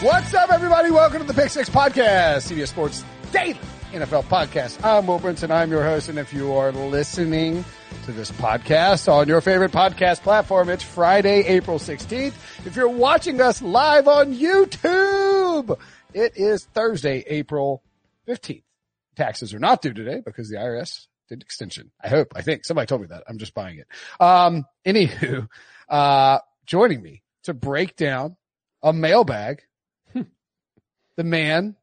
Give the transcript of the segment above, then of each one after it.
What's up, everybody? Welcome to the Pick Six Podcast, CBS Sports Daily NFL Podcast. I'm Will Brinson. I'm your host. And if you are listening to this podcast on your favorite podcast platform, it's Friday, April 16th. If you're watching us live on YouTube, it is Thursday, April 15th. Taxes are not due today because the IRS did extension. I hope, I think somebody told me that. I'm just buying it. Um, anywho, uh, joining me to break down a mailbag the man,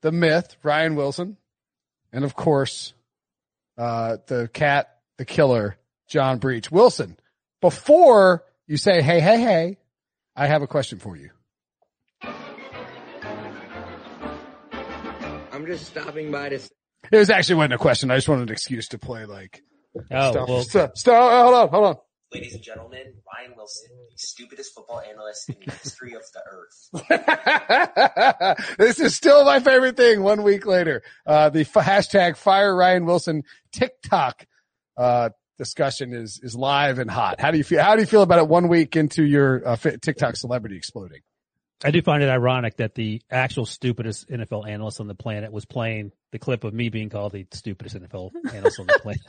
the myth, Ryan Wilson, and of course, uh, the cat, the killer, John Breech. Wilson, before you say, hey, hey, hey, I have a question for you. I'm just stopping by to. It was actually wasn't a question. I just wanted an excuse to play like Oh, stuff. well, Stop, stop, hold on, hold on. Ladies and gentlemen, Ryan Wilson, the stupidest football analyst in the history of the earth. this is still my favorite thing. One week later, uh, the f- hashtag fire Ryan Wilson TikTok, uh, discussion is, is live and hot. How do you feel? How do you feel about it one week into your uh, fi- TikTok celebrity exploding? I do find it ironic that the actual stupidest NFL analyst on the planet was playing the clip of me being called the stupidest NFL analyst on the planet.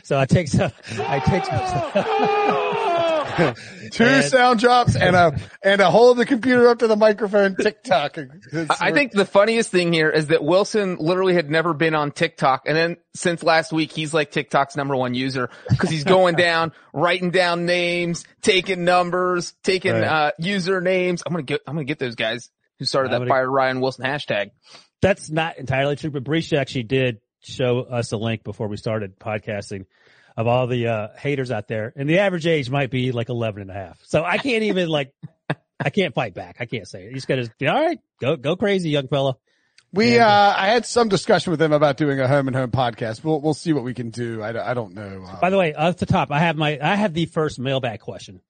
so I take some, I take some, Two And- sound drops and a, and a hold the computer up to the microphone TikTok. It's- I think the funniest thing here is that Wilson literally had never been on TikTok. And then since last week, he's like TikTok's number one user because he's going down, writing down names, taking numbers, taking, Right. uh, usernames. I'm going to get, I'm going to get those guys who started that fire Ryan Wilson hashtag. That's not entirely true, but Breech actually did show us a link before we started podcasting of all the, uh, haters out there. And the average age might be like 11 and a half. So I can't even like, I can't fight back. I can't say it. You just gotta be all right. Go, go crazy, young fella. We, Yeah. uh, I had some discussion with him about doing a home and home podcast. We'll, we'll see what we can do. I, don't- I don't know. Uh, By the way, off the top, I have my I have the first mailbag question.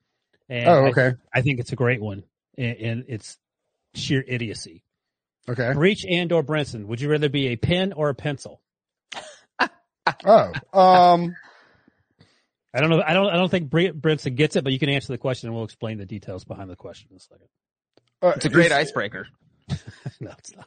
And oh, I- okay. I, think it's a great one, and, and it's sheer idiocy. Okay. Breech and or Brinson, would you rather be a pen or a pencil? Oh, um, I don't know. I don't. I don't think Br- Brinson gets it, but you can answer the question, and we'll explain the details behind the question in a second. uh, It's a great is- icebreaker. No, it's not.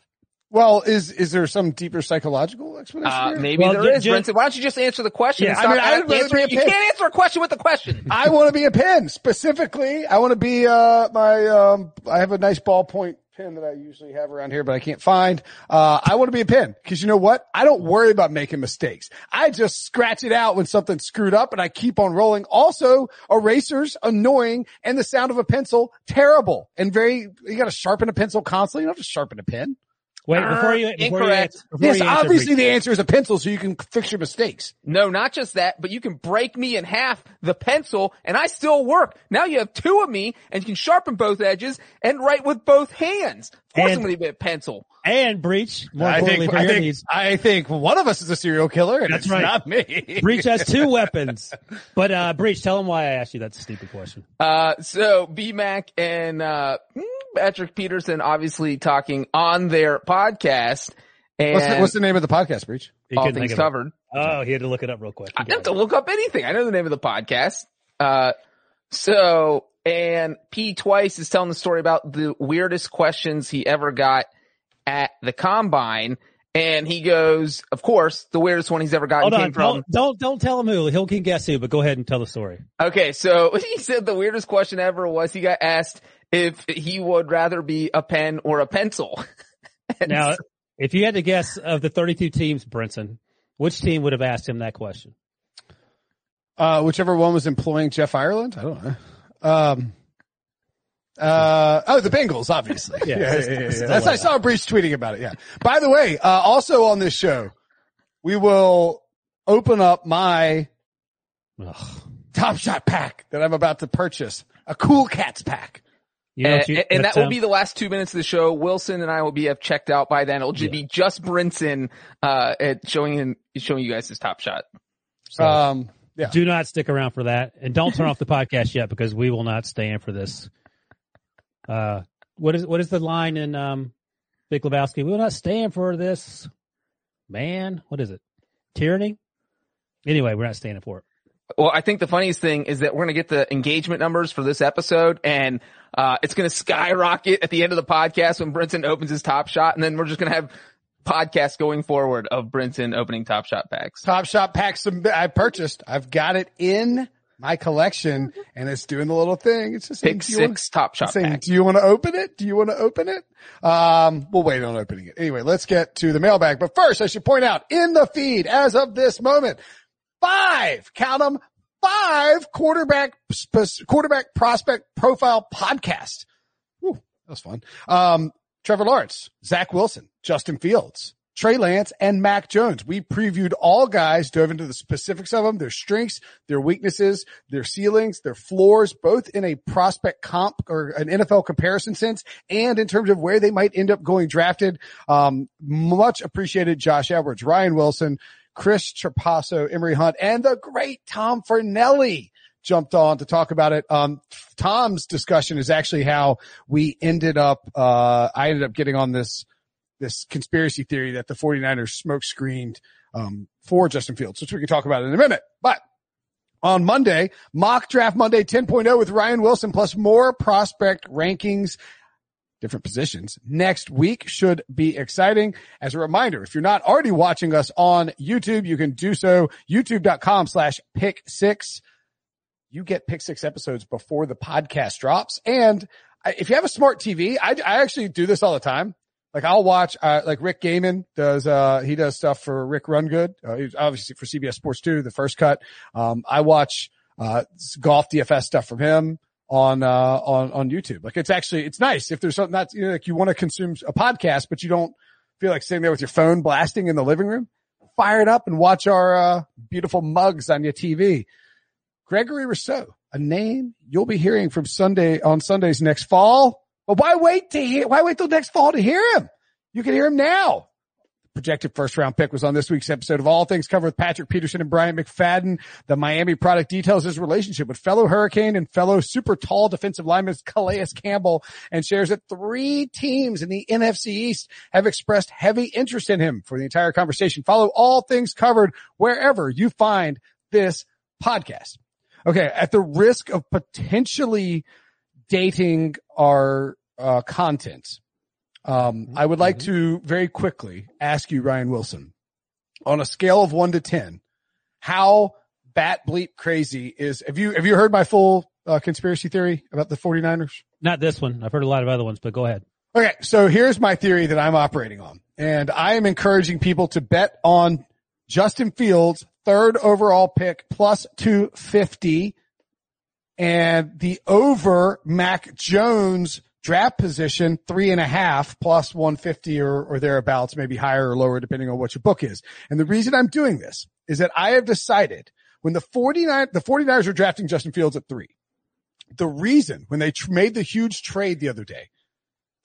Well, is is there some deeper psychological explanation? Uh, maybe Well, there ju- is. ju- Brinson. Why don't you just answer the question? Yeah, I mean, I'd rather answering- be a you can't answer a question with a question. I want to be a pin. Specifically, I want to be uh my um. I have a nice ballpoint pin that I usually have around here, but I can't find. Uh, I want to be a pin because you know what? I don't worry about making mistakes. I just scratch it out when something's screwed up, and I keep on rolling. Also, erasers annoying, and the sound of a pencil terrible and very. You got to sharpen a pencil constantly. You don't have to sharpen a pen. Wait before you. Before Incorrect. answer, before Yes, you answer, obviously the answer is a pencil, so you can fix your mistakes. No, not just that, but you can break me in half the pencil and I still work. Now you have two of me and you can sharpen both edges and write with both hands. Of course And- I'm going to be a pencil. and Breech. More I importantly think, for I your think, needs. I think one of us is a serial killer, and That's it's right. not me. Breech has two weapons, but uh, Breech, tell him why I asked you that stupid question. Uh, so BMAC and, uh, hmm, Patrick Peterson obviously talking on their podcast and What's the, what's the name of the podcast, Breech? He all things think of it. covered. Oh, he had to look it up real quick. I don't have to look up anything. I know the name of the podcast. Uh, so and P twice is telling the story about the weirdest questions he ever got at the combine. And he goes, of course, the weirdest one he's ever gotten Hold came on. from. Don't, don't don't tell him who. He'll can guess who, but go ahead and tell the story. Okay, so he said the weirdest question ever was he got asked if he would rather be a pen or a pencil. Now, if you had to guess of the 32 teams, Brinson, which team would have asked him that question? Uh, whichever one was employing Jeff Ireland. I don't know. Um, uh, oh, the Bengals, obviously. Yeah, yeah, it's- yeah, yeah, yeah. That's, I saw Breech tweeting about it. Yeah. By the way, uh, also on this show, we will open up my Ugh. Top Shot pack that I'm about to purchase. A Cool Cats pack. You know and, you- and what, that will um, be the last two minutes of the show. Wilson and I will be have checked out by then. It'll just be just Brinson, uh, at showing him, showing you guys his top shot. so Um, yeah. do not stick around for that, and don't turn off the podcast yet because we will not stand for this. Uh, what is what is the line in um, Big Lebowski? We will not stand for this, man. What is it? Tyranny. Anyway, we're not standing for it. Well, I think the funniest thing is that we're going to get the engagement numbers for this episode and, uh, it's going to skyrocket at the end of the podcast when Brinson opens his top shot. And then we're just going to have podcasts going forward of Brinson opening top shot packs. Top Shot packs I purchased. I've got it in my collection and it's doing the little thing. It's just saying, Pick do you wanna- six top shot saying, packs. do you want to open it? Do you want to open it? Um, we'll wait on opening it. Anyway, let's get to the mailbag. But first, I should point out in the feed as of this moment, five, count them, five quarterback, quarterback prospect profile podcast. Whew, that was fun. Um, Trevor Lawrence, Zach Wilson, Justin Fields, Trey Lance, and Mac Jones. We previewed all guys, dove into the specifics of them, their strengths, their weaknesses, their ceilings, their floors, both in a prospect comp or an NFL comparison sense and in terms of where they might end up going drafted. Um, much appreciated Josh Edwards, Ryan Wilson, Chris Trapasso, Emory Hunt, and the great Tom Fornelli jumped on to talk about it. Um, Tom's discussion is actually how we ended up, uh, I ended up getting on this, this conspiracy theory that the 49ers smoke screened, um, for Justin Fields, which we can talk about in a minute. But on Monday, mock draft Monday 10.0 with Ryan Wilson plus more prospect rankings different positions next week should be exciting. As a reminder, if you're not already watching us on YouTube, you can do so youtube.com slash pick six. You get pick six episodes before the podcast drops. And if you have a smart TV, I, I actually do this all the time. Like I'll watch, uh, like Rick Gehman does, uh, he does stuff for Rick Run Good. Uh, obviously for CBS Sports 2, the first cut. Um, I watch, uh, golf DFS stuff from him on, uh, on, on YouTube. Like it's actually, it's nice if there's something that's, you know, like you want to consume a podcast, but you don't feel like sitting there with your phone blasting in the living room. Fire it up and watch our, uh, beautiful mugs on your TV. Gregory Rousseau, a name you'll be hearing from Sunday on Sundays next fall. But why wait to hear, why wait till next fall to hear him? You can hear him now. Projected first round pick was on this week's episode of All Things Covered with Patrick Peterson and Bryant McFadden. The Miami product details his relationship with fellow Hurricane and fellow super tall defensive lineman Calais Campbell and shares that three teams in the NFC East have expressed heavy interest in him for the entire conversation. Follow All Things Covered wherever you find this podcast. Okay. At the risk of potentially dating our uh, content, um, I would like to very quickly ask you, Ryan Wilson, on a scale of one to 10, how bat bleep crazy is, have you, have you heard my full uh, conspiracy theory about the 49ers? Not this one. I've heard a lot of other ones, but go ahead. Okay. So here's my theory that I'm operating on and I am encouraging people to bet on Justin Fields third overall pick plus 250 and the over Mac Jones draft position three and a half plus 150 or, or thereabouts, maybe higher or lower depending on what your book is. And the reason I'm doing this is that I have decided when the 49, the 49ers are drafting Justin Fields at three, the reason when they tr- made the huge trade the other day,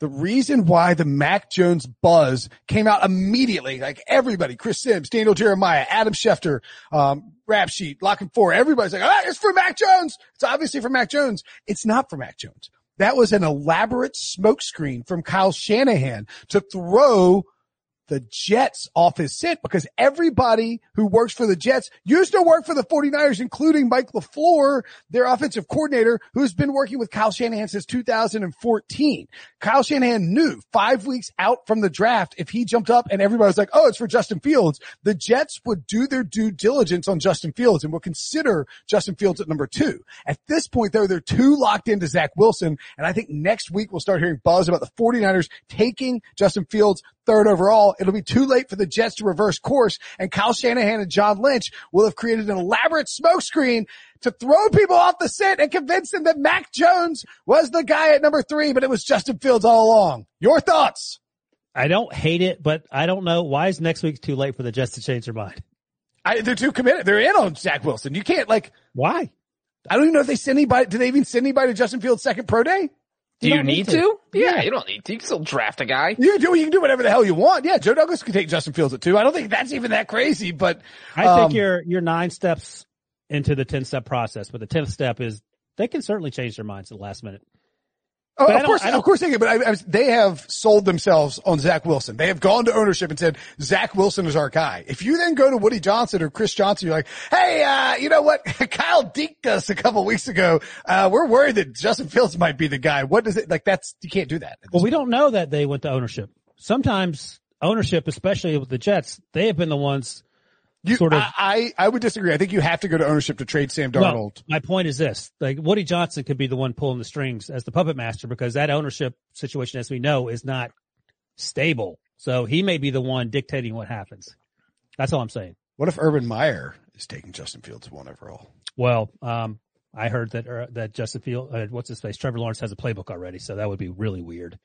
the reason why the Mac Jones buzz came out immediately, like everybody, Chris Sims, Daniel Jeremiah, Adam Schefter, um, Rap Sheet, Lock and Four, everybody's like, ah, it's for Mac Jones. It's obviously for Mac Jones. It's not for Mac Jones. That was an elaborate smokescreen from Kyle Shanahan to throw the Jets off his scent because everybody who works for the Jets used to work for the 49ers, including Mike LaFleur, their offensive coordinator, who's been working with Kyle Shanahan since 2014. Kyle Shanahan knew five weeks out from the draft, if he jumped up and everybody was like, oh, it's for Justin Fields, the Jets would do their due diligence on Justin Fields and would consider Justin Fields at number two. At this point, though, they're too locked into Zach Wilson. And I think next week we'll start hearing buzz about the 49ers taking Justin Fields third overall. It'll be too late for the Jets to reverse course and Kyle Shanahan and John Lynch will have created an elaborate smokescreen to throw people off the scent and convince them that Mac Jones was the guy at number three, but it was Justin Fields all along. Your thoughts? I don't hate it, but I don't know why is next week too late for the Jets to change their mind. I, they're too committed. They're in on Zach Wilson. You can't like, Why? I don't even know if they send anybody, do they even send anybody to Justin Fields second pro day? Do you, don't need need to? to. Yeah, Yeah. you don't need to. You can still draft a guy. You can do, you can do whatever the hell you want. Yeah, Joe Douglas can take Justin Fields at two. I don't think that's even that crazy, but I Um, think you're you're nine steps into the ten step process, but the tenth step is they can certainly change their minds at the last minute. Oh, But of course, of course they can, but I, I, they have sold themselves on Zach Wilson. They have gone to ownership and said, Zach Wilson is our guy. If you then go to Woody Johnson or Chris Johnson, you're like, hey, uh, you know what? Kyle deked us a couple weeks ago. Uh, we're worried that Justin Fields might be the guy. What does it, like that's, you can't do that. Well, we don't know that they went to ownership. Sometimes ownership, especially with the Jets, they have been the ones. You, sort of- I, I, I would disagree. I think you have to go to ownership to trade Sam Well, Darnold. my point is this: like Woody Johnson could be the one pulling the strings as the puppet master because that ownership situation, as we know, is not stable. So he may be the one dictating what happens. That's all I'm saying. what if Urban Meyer is taking Justin Fields one overall? Well, um, I heard that uh, that Justin Field, uh, what's his face, Trevor Lawrence has a playbook already, so that would be really weird.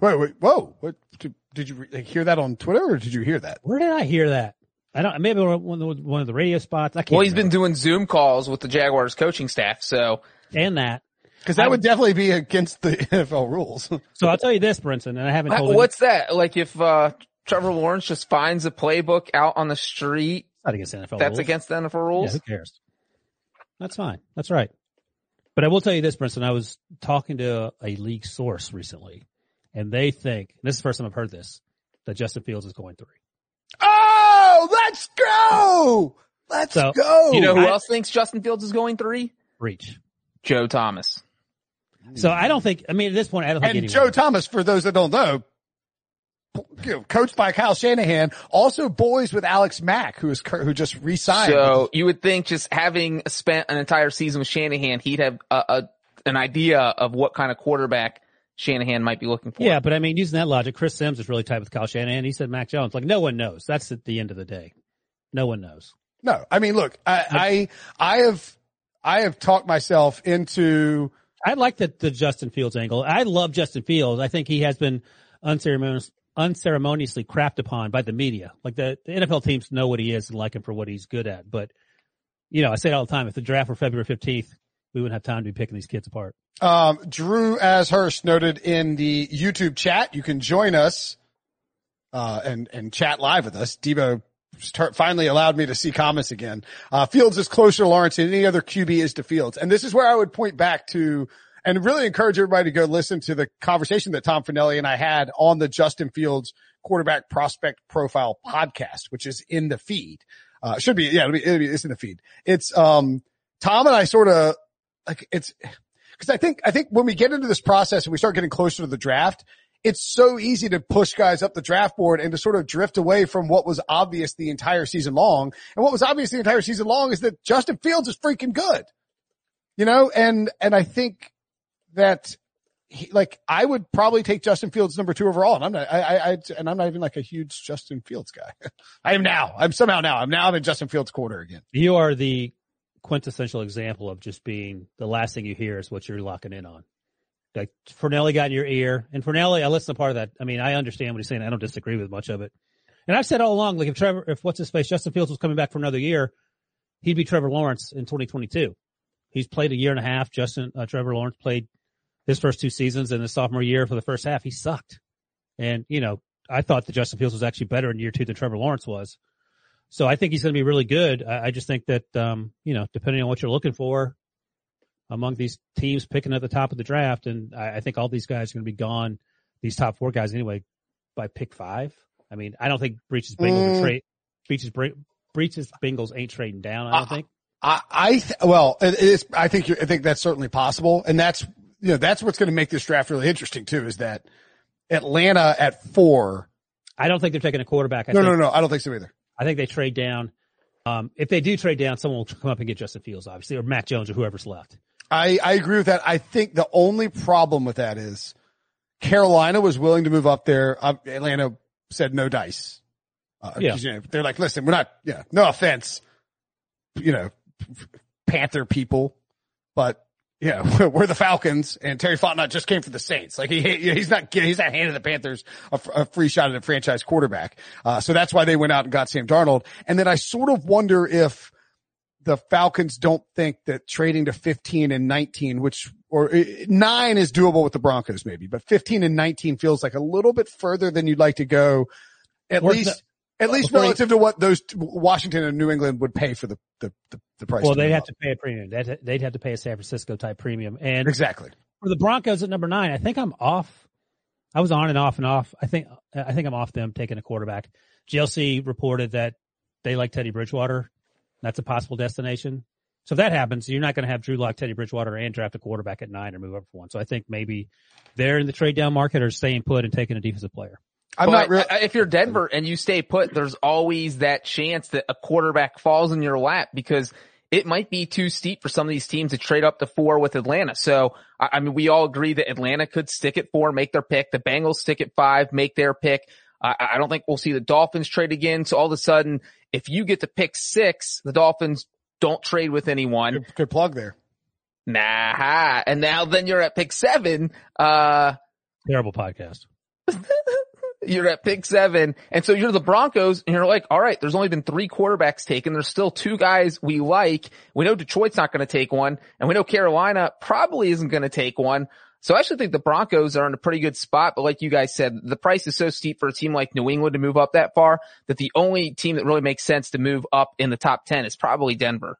Wait, wait, whoa. What, did, did you like, hear that on Twitter or did you hear that? Where did I hear that? I don't. Maybe one of the, one of the radio spots. I can't. Well, he's been doing Zoom calls with the Jaguars coaching staff. So and that. Cause that I- would definitely be against the NFL rules. So I'll tell you this, Brinson, and I haven't told. any- what's that? Like if, uh, Trevor Lawrence just finds a playbook out on the street not against NFL that's rules. against the NFL rules. Yeah, rules. who cares? That's fine. That's right. But I will tell you this, Brinson. I was talking to a league source recently, and they think this is the first time I've heard this that Justin Fields is going three. Let's go. Let's So, go. you know who I- else thinks Justin Fields is going three? Reach. Joe Thomas. So I don't think. I mean, at this point, I don't think. and anyone- Joe Thomas, for those that don't know, you know, coached by Kyle Shanahan, also boys with Alex Mack, who is who just re-signed. So you would think just having spent an entire season with Shanahan, he'd have a, a an idea of what kind of quarterback Shanahan might be looking for. Yeah, but I mean, using that logic, Chris Sims is really tight with Kyle Shanahan. He said Mac Jones. Like no one knows. That's at the end of the day. No one knows. no, I mean, look, I, I, I have, I have talked myself into, I like the, the Justin Fields angle. I love Justin Fields. I think he has been unceremonious, unceremoniously crapped upon by the media. Like the, the NFL teams know what he is and like him for what he's good at. But, you know, I say it all the time. If the draft were February 15th, we wouldn't have time to be picking these kids apart. um, Drew Ashurst noted in the YouTube chat, you can join us, uh, and, and chat live with us. Debo start, finally allowed me to see comments again. Uh, Fields is closer to Lawrence than any other QB is to Fields. And this is where I would point back to and really encourage everybody to go listen to the conversation that Tom Fornelli and I had on the Justin Fields quarterback prospect profile podcast, which is in the feed. Uh, should be, yeah, it'll be, it'll be, it's in the feed. It's, um, Tom and I sort of like it's, cause I think, I think when we get into this process and we start getting closer to the draft, it's so easy to push guys up the draft board and to sort of drift away from what was obvious the entire season long. And what was obvious the entire season long is that Justin Fields is freaking good, you know, and, and I think that he, like I would probably take Justin Fields number two overall, and I'm not, I, I, I, and I'm not even like a huge Justin Fields guy. I am now. I'm somehow now. I'm now in Justin Fields quarter again. You are the quintessential example of just being the last thing you hear is what you're locking in on. Like Fornelli got in your ear, and Fornelli, I listen to part of that. I mean, I understand what he's saying. I don't disagree with much of it. And I've said all along, like if Trevor, if what's his face, Justin Fields was coming back for another year, he'd be Trevor Lawrence in 2022. He's played a year and a half. Justin, uh, Trevor Lawrence played his first two seasons and his sophomore year for the first half. He sucked. And, you know, I thought that Justin Fields was actually better in year two than Trevor Lawrence was. So I think he's going to be really good. I, I just think that, um, you know, depending on what you're looking for among these teams picking at the top of the draft, and I, I think all these guys are going to be gone, these top four guys anyway, by pick five. I mean, I don't think Breech's Bengals Mm. are trade. Breech's Bre- Breech's Bengals ain't trading down. I don't Uh, think. I, I th- well, it is. I think you're, I think that's certainly possible, and that's you know that's what's going to make this draft really interesting too. Is that Atlanta at four? I don't think they're taking a quarterback. I No, think, no, no. I don't think so either. I think they trade down. Um, if they do trade down, someone will come up and get Justin Fields, obviously, or Mac Jones or whoever's left. I I agree with that. I think the only problem with that is Carolina was willing to move up there. Uh, Atlanta said no dice. Uh, Yeah. you know, they're like, listen, we're not. Yeah, no offense, you know, Panther people, but yeah, we're, the Falcons, and Terry Fontenot just came from the Saints. Like he, he- he's not, he's not handing the Panthers a free shot at a franchise quarterback. Uh, so that's why they went out and got Sam Darnold. And then I sort of wonder if the Falcons don't think that trading to 15 and 19, which, or uh, nine is doable with the Broncos maybe, but 15 and 19 feels like a little bit further than you'd like to go. At least, at least relative to what those Washington and New England would pay for the, the, the, the price. Well, they'd have up. to pay a premium. They'd, they'd have to pay a San Francisco type premium. And Exactly. for the Broncos at number nine, I think I'm off. I was on and off and off. I think I think I'm off them taking a quarterback. GLC reported that they like Teddy Bridgewater. That's a possible destination. So if that happens, you're not going to have Drew Lock, Teddy Bridgewater, and draft a quarterback at nine or move up for one. So I think maybe they're in the trade down market or staying put and taking a defensive player. I'm But not real. if you're Denver and you stay put, there's always that chance that a quarterback falls in your lap because it might be too steep for some of these teams to trade up to four with Atlanta. So, I I mean, we all agree that Atlanta could stick at four, make their pick. The Bengals stick at five, make their pick. I I don't think we'll see the Dolphins trade again. So all of a sudden, if you get to pick six, the Dolphins don't trade with anyone. Good, good plug there. Nah. And now then you're at pick seven. Uh, Terrible podcast. you're at pick seven. And so you're the Broncos and you're like, all right, there's only been three quarterbacks taken. There's still two guys we like. We know Detroit's not going to take one and we know Carolina probably isn't going to take one. So I actually think the Broncos are in a pretty good spot. But like you guys said, the price is so steep for a team like New England to move up that far that the only team that really makes sense to move up in the top 10 is probably Denver.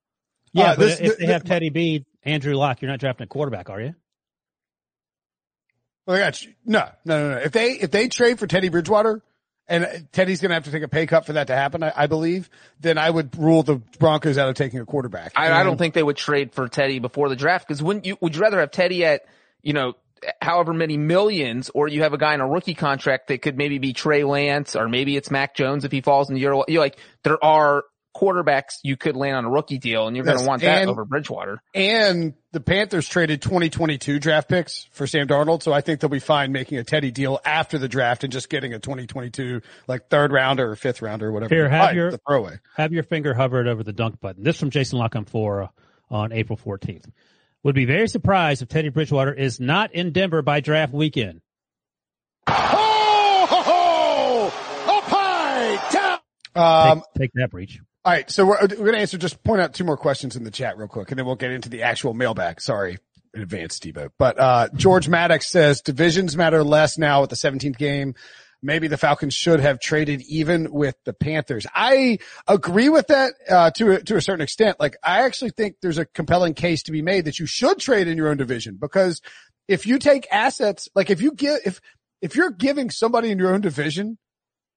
Yeah, Uh, but this- if th- they have Teddy B, Andrew Lock, you're not drafting a quarterback, are you? Well, I got you. No, no, no, no. If they, if they trade for Teddy Bridgewater and Teddy's going to have to take a pay cut for that to happen, I, I believe, then I would rule the Broncos out of taking a quarterback. I, I don't think they would trade for Teddy before the draft because wouldn't you, would you rather have Teddy at, you know, however many millions or you have a guy in a rookie contract that could maybe be Trey Lance or maybe it's Mac Jones if he falls in the year. You're like, there are quarterbacks you could land on a rookie deal and you're going to want that over Bridgewater. And the Panthers traded 2022 draft picks for Sam Darnold, so I think they'll be fine making a Teddy deal after the draft and just getting a 2022 like third rounder or fifth rounder or whatever. Here, have your- the throwaway. Have your finger hovered over the dunk button. This from Jason La Canfora on April 14th. Would be very surprised if Teddy Bridgewater is not in Denver by draft weekend. Ho, ho, ho! Up high, down. Um, Take, take that Breech. All right, so we're, we're going to answer. Just point out two more questions in the chat real quick, and then we'll get into the actual mailbag. Sorry in advance, Steve. But uh, George Maddox says divisions matter less now with the 17th game. Maybe the Falcons should have traded even with the Panthers. I agree with that uh, to a, to a certain extent. Like I actually think there's a compelling case to be made that you should trade in your own division because if you take assets, like if you give if if you're giving somebody in your own division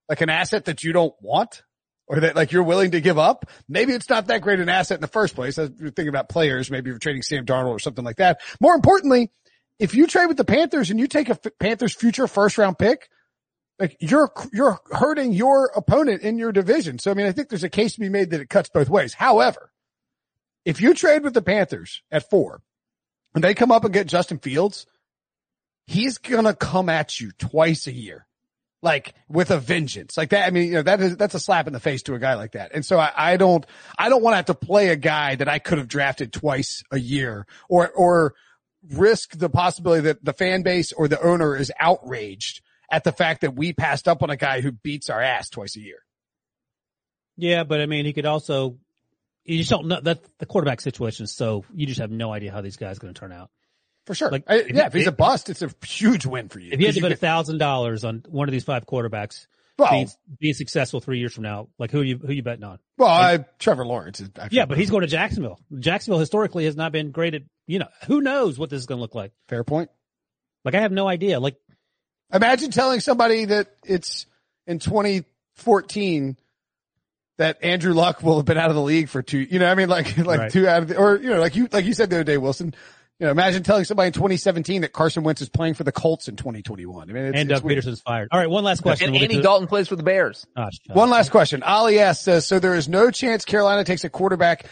like an asset that you don't want or that like you're willing to give up, maybe it's not that great an asset in the first place. As you're thinking about players, maybe you're trading Sam Darnold or something like that. More importantly, if you trade with the Panthers and you take a F- Panthers future first round pick, like you're, you're hurting your opponent in your division. So, I mean, I think there's a case to be made that it cuts both ways. However, if you trade with the Panthers at four and they come up and get Justin Fields, he's going to come at you twice a year like with a vengeance like that. I mean, you know, that is, that's a slap in the face to a guy like that. And so I, I don't, I don't want to have to play a guy that I could have drafted twice a year or, or risk the possibility that the fan base or the owner is outraged at the fact that we passed up on a guy who beats our ass twice a year. Yeah, but I mean, he could also, you just don't know that the quarterback situation so, you just have no idea how these guys are going to turn out. For sure. Like, I- if yeah, if he's a bust, it's a huge win for you. If you had to bet a thousand dollars on one of these five quarterbacks Well- being, being successful three years from now, like who you, who you betting on? well, I, Trevor Lawrence is actually Yeah, but he's going to Jacksonville. Jacksonville historically has not been great at, you know, who knows what this is going to look like. fair point. Like I have no idea. Like Imagine telling somebody that it's in 2014 that Andrew Luck will have been out of the league for two, you know, I mean, like, like Right. two out of the, or, you know, like you, like you said the other day, Wilson, you know, imagine telling somebody in 2017 that Carson Wentz is playing for the Colts in 2021. I mean, it's, and it's Doug weird. Peterson's fired. All right, one last question. And We'll Andy to- Dalton plays for the Bears. Oh, shut One up. last question. Ali S says, uh, so there is no chance Carolina takes a quarterback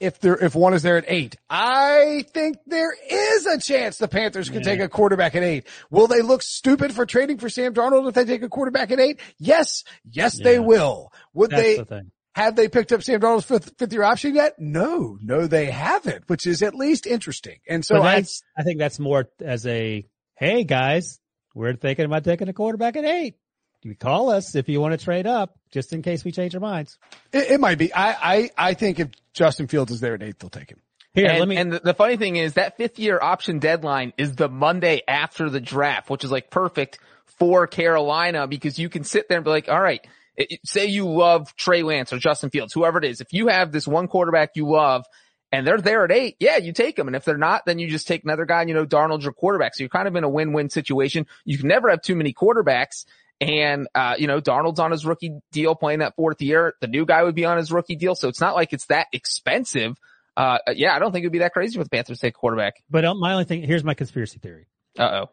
if there, if one is there at eight. I think there is a chance the Panthers could Yeah. take a quarterback at eight. Will they look stupid for trading for Sam Darnold if they take a quarterback at eight? Yes. Yes, they will. Would That's they, the thing. Have they picked up Sam Darnold's fifth, fifth year option yet? No, no, they haven't, which is at least interesting. And so but I, I think that's more as a, hey guys, we're thinking about taking a quarterback at eight. You call us if you want to trade up, just in case we change our minds. it, it might be. I, I, I think if Justin Fields is there at eight, they'll take him. Here, and, let me. and the, the funny thing is that fifth year option deadline is the Monday after the draft, which is like perfect for Carolina because you can sit there and be like, all right, it- say you love Trey Lance or Justin Fields, whoever it is. If you have this one quarterback you love and they're there at eight, yeah, you take them. And if they're not, then you just take another guy and you know, Darnold's your quarterback. So you're kind of in a win-win situation. You can never have too many quarterbacks. And, uh, you know, Darnold's on his rookie deal playing that fourth year. The new guy would be on his rookie deal. So it's not like it's that expensive. Uh, yeah, I don't think it'd be that crazy for the Panthers to take quarterback. but uh, my only thing, here's my conspiracy theory. Uh oh.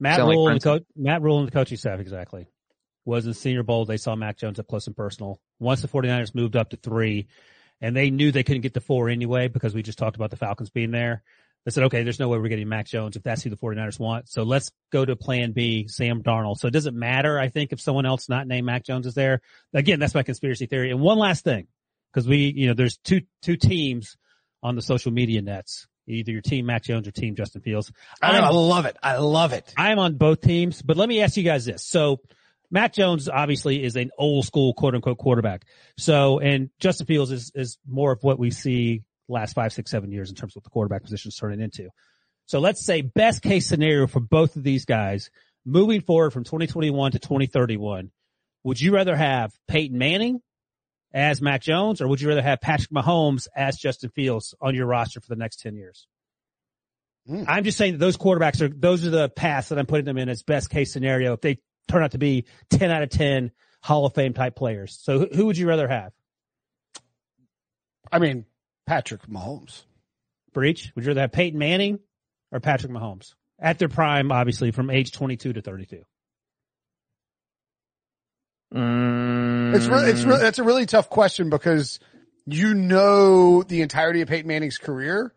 Matt Sound like Rhule and the coach, Matt Rhule and the coaching staff exactly was in Senior Bowl. They saw Mac Jones up close and personal. Once the 49ers moved up to three and they knew they couldn't get to four anyway because we just talked about the Falcons being there. They said, okay, there's no way we're getting Mac Jones if that's who the 49ers want. So let's go to plan B, Sam Darnold. So it doesn't matter, I think, if someone else not named Mac Jones is there. Again, that's my conspiracy theory. And one last thing, because we, you know, there's two, two teams on the social media nets. Either your team Mac Jones or team Justin Fields. I'm- I love it. I love it. I'm on both teams, but let me ask you guys this. So Mac Jones obviously is an old school quote unquote quarterback. So, and Justin Fields is, is more of what we see last five, six, seven years in terms of what the quarterback position is turning into. So let's say best case scenario for both of these guys moving forward from 2021 to 2031. Would you rather have Peyton Manning as Mac Jones or would you rather have Patrick Mahomes as Justin Fields on your roster for the next 10 years? Hmm. I'm just saying that those quarterbacks are, those are the paths that I'm putting them in as best case scenario. If they turn out to be 10 out of 10 Hall of Fame type players. So who, who would you rather have? I mean, Patrick Mahomes. Breech? Would you rather have Peyton Manning or Patrick Mahomes? At their prime, obviously, from age 22 to 32. Mm, It's really, it's really, that's a really tough question because you know the entirety of Peyton Manning's career.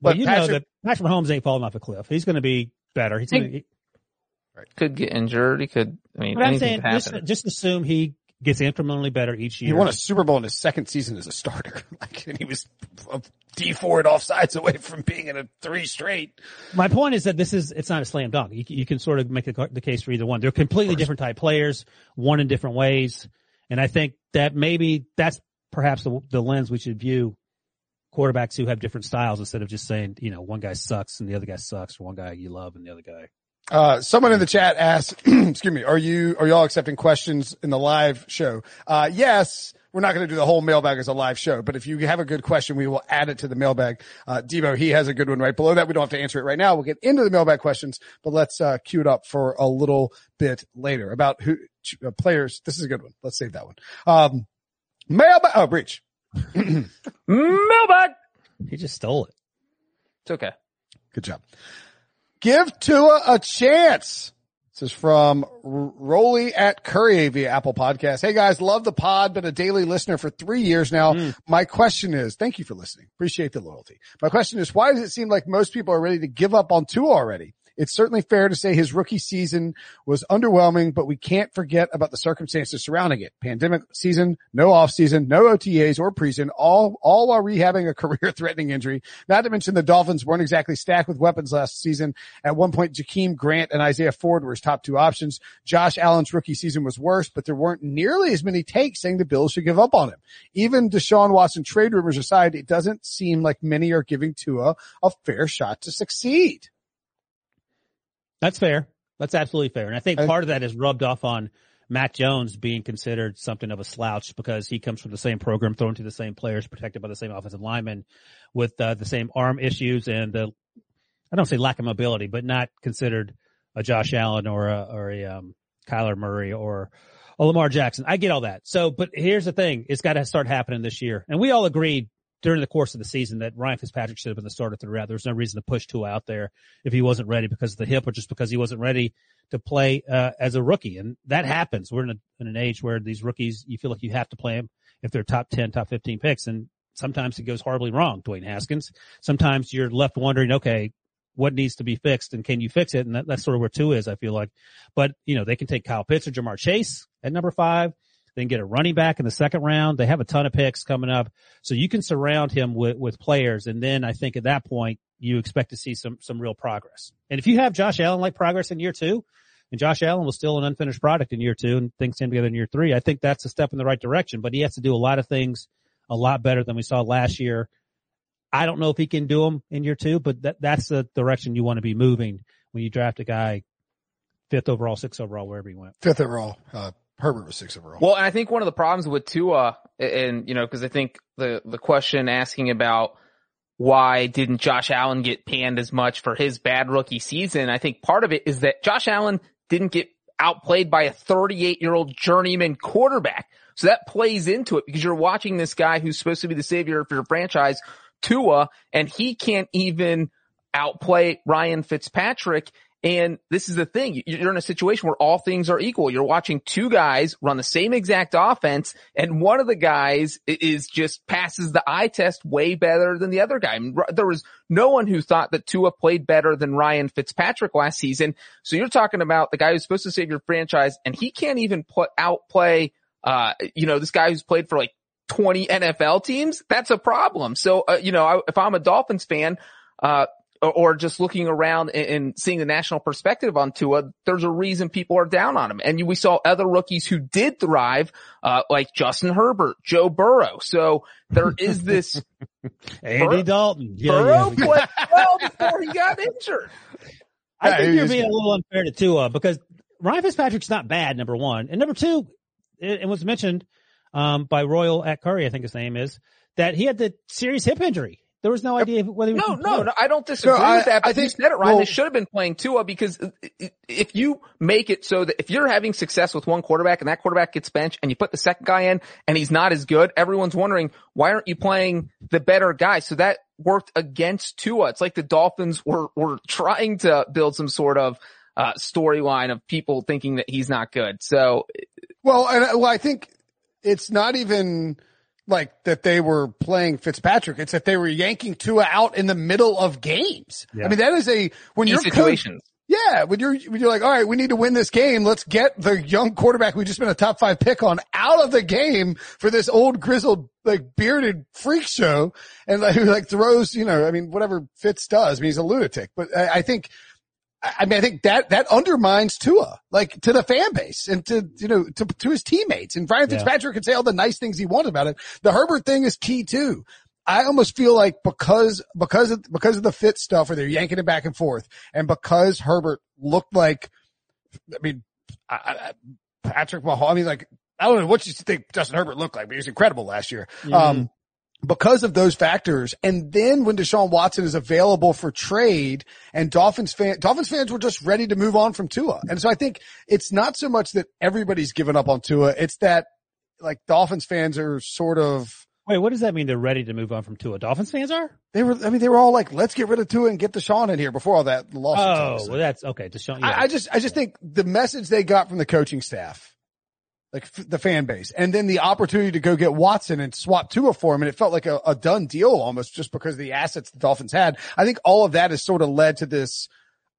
But But you know that Patrick Mahomes ain't falling off a cliff. He's going to be better. He's going to, could get injured. He could. I mean, but I'm saying could just, just assume he gets incrementally better each year. He won a Super Bowl in his second season as a starter. like, and he was a D four and offsides away from being in a three straight. My point is that this is, it's not a slam dunk. You, you can sort of make the, the case for either one. They're completely different type players, one in different ways. And I think that maybe that's perhaps the, the lens we should view quarterbacks who have different styles instead of just saying, you know, one guy sucks and the other guy sucks or one guy you love and the other guy. Uh, someone in the chat asked, excuse me, are you, are y'all accepting questions in the live show? Uh, yes, we're not going to do the whole mailbag as a live show, but if you have a good question, we will add it to the mailbag. Uh, Debo, he has a good one right below that. We don't have to answer it right now. We'll get into the mailbag questions, but let's, uh, queue it up for a little bit later about who, uh, players. This is a good one. Let's save that one. Um, mailbag, oh, Breech. Mailbag. He just stole it. It's okay. Good job. Give Tua a chance. This is from R- Rolly at Curry via Apple Podcast. Hey guys, love the pod, been a daily listener for three years now. Mm. My question is, thank you for listening. Appreciate the loyalty. My question is, why does it seem like most people are ready to give up on Tua already? It's certainly fair to say his rookie season was underwhelming, but we can't forget about the circumstances surrounding it. Pandemic season, no off season, no OTAs or preseason, all, all while rehabbing a career threatening injury. Not to mention the Dolphins weren't exactly stacked with weapons last season. At one point, Jakeem Grant and Isaiah Ford were his top two options. Josh Allen's rookie season was worse, but there weren't nearly as many takes saying the Bills should give up on him. Even Deshaun Watson trade rumors aside, it doesn't seem like many are giving Tua a fair shot to succeed. That's fair. That's absolutely fair. And I think part of that is rubbed off on Mac Jones being considered something of a slouch because he comes from the same program, thrown to the same players, protected by the same offensive linemen with uh, the same arm issues and the, I don't say lack of mobility, but not considered a Josh Allen or a, or a, um, Kyler Murray or, or Lamar Jackson. I get all that. So, but here's the thing. It's got to start happening this year. And we all agreed during the course of the season that Ryan Fitzpatrick should have been the starter throughout. There was no reason to push Tua out there if he wasn't ready because of the hip or just because he wasn't ready to play uh, as a rookie. And that happens. We're in, a, in an age where these rookies, you feel like you have to play them if they're top 10, top 15 picks. And sometimes it goes horribly wrong, Dwayne Haskins. Sometimes you're left wondering, okay, what needs to be fixed and can you fix it? And that, that's sort of where Tua is, I feel like. But, you know, they can take Kyle Pitts or Ja'Marr Chase at number five. Then get a running back in the second round. They have a ton of picks coming up. So you can surround him with, with players. And then I think at that point, you expect to see some, some real progress. And if you have Josh Allen like progress in year two, and Josh Allen was still an unfinished product in year two and things came together in year three, I think that's a step in the right direction, but he has to do a lot of things a lot better than we saw last year. I don't know if he can do them in year two, but that, that's the direction you want to be moving when you draft a guy fifth overall, sixth overall, wherever he went. Fifth overall. Uh, Herbert was six overall. Well, and I think one of the problems with Tua, and you know, because I think the the question asking about why didn't Josh Allen get panned as much for his bad rookie season, I think part of it is that Josh Allen didn't get outplayed by a 38 year old journeyman quarterback. So that plays into it because you're watching this guy who's supposed to be the savior for your franchise, Tua, and he can't even outplay Ryan Fitzpatrick. And this is the thing. You're in a situation where all things are equal. You're watching two guys run the same exact offense and one of the guys is just passes the eye test way better than the other guy. There was no one who thought that Tua played better than Ryan Fitzpatrick last season. So you're talking about the guy who's supposed to save your franchise and he can't even put outplay, uh, you know, this guy who's played for like 20 NFL teams. That's a problem. So, uh, you know, I, if I'm a Dolphins fan, uh, or just looking around and seeing the national perspective on Tua, there's a reason people are down on him. And we saw other rookies who did thrive, uh, like Justin Herbert, Joe Burrow. So there is this Andy Bur- Dalton. Yeah, Burrow yeah. played well before he got injured. I think you're being a little unfair to Tua because Ryan Fitzpatrick's not bad, number one. And number two, it, it was mentioned, um, by Royal at Curry, I think his name is, that he had the serious hip injury. There was no idea whether no, no, no, I don't disagree no, with that. But I think, you said it, Ryan. Well, they should have been playing Tua because if you make it so that if you're having success with one quarterback and that quarterback gets benched and you put the second guy in and he's not as good, everyone's wondering why aren't you playing the better guy? So that worked against Tua. It's like the Dolphins were were trying to build some sort of uh, storyline of people thinking that he's not good. So, well, and well, I think it's not even like that they were playing Fitzpatrick. It's that they were yanking Tua out in the middle of games. Yeah. I mean, that is a, when you're situations. Coach, yeah, when you're, when you're like, all right, we need to win this game. Let's get the young quarterback we just been a top five pick on out of the game for this old grizzled, like bearded freak show. And like, who like throws, you know, I mean, whatever Fitz does. I mean, he's a lunatic, but I, I think I mean, I think that, that undermines Tua, like to the fan base and to, you know, to, to his teammates. And Brian Fitzpatrick yeah. can say all the nice things he wants about it. The Herbert thing is key too. I almost feel like because, because of, because of the fit stuff where they're yanking it back and forth and because Herbert looked like, I mean, I, I, Patrick Mahomes, I mean, like, I don't know what you think Justin Herbert looked like, but he was incredible last year. Mm-hmm. Um, because of those factors. And then when Deshaun Watson is available for trade and Dolphins fan, Dolphins fans were just ready to move on from Tua. And so I think it's not so much that everybody's given up on Tua. It's that like Dolphins fans are sort of. Wait, what does that mean? They're ready to move on from Tua. Dolphins fans are? They were, I mean, they were all like, let's get rid of Tua and get Deshaun in here before all that lawsuit. Oh, well, that's okay. Deshaun. Yeah. I, I just, I just think the message they got from the coaching staff like f- the fan base, and then the opportunity to go get Watson and swap Tua for him, and it felt like a, a done deal almost just because of the assets the Dolphins had. I think all of that has sort of led to this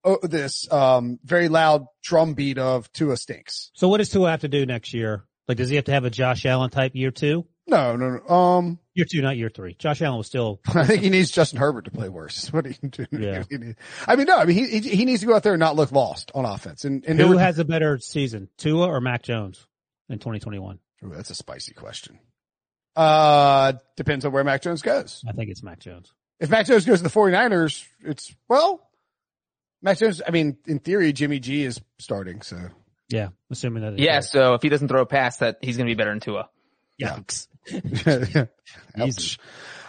uh, this um very loud drum beat of Tua stinks. So what does Tua have to do next year? Like, does he have to have a Josh Allen type year two? No, no, no. Um, year two, not year three. Josh Allen was still. I think he needs Justin Herbert to play worse. What he do? Yeah. I mean, no. I mean, he he needs to go out there and not look lost on offense. And, and who has a better season, Tua or Mac Jones? In 2021? Ooh, that's a spicy question. Uh, depends on where Mac Jones goes. I think it's Mac Jones. If Mac Jones goes to the 49ers, it's, well, Mac Jones, I mean, in theory, Jimmy G is starting, so. Yeah, assuming that. Yeah, so if he doesn't throw a pass, that he's going to be better than Tua. Yikes. Ouch.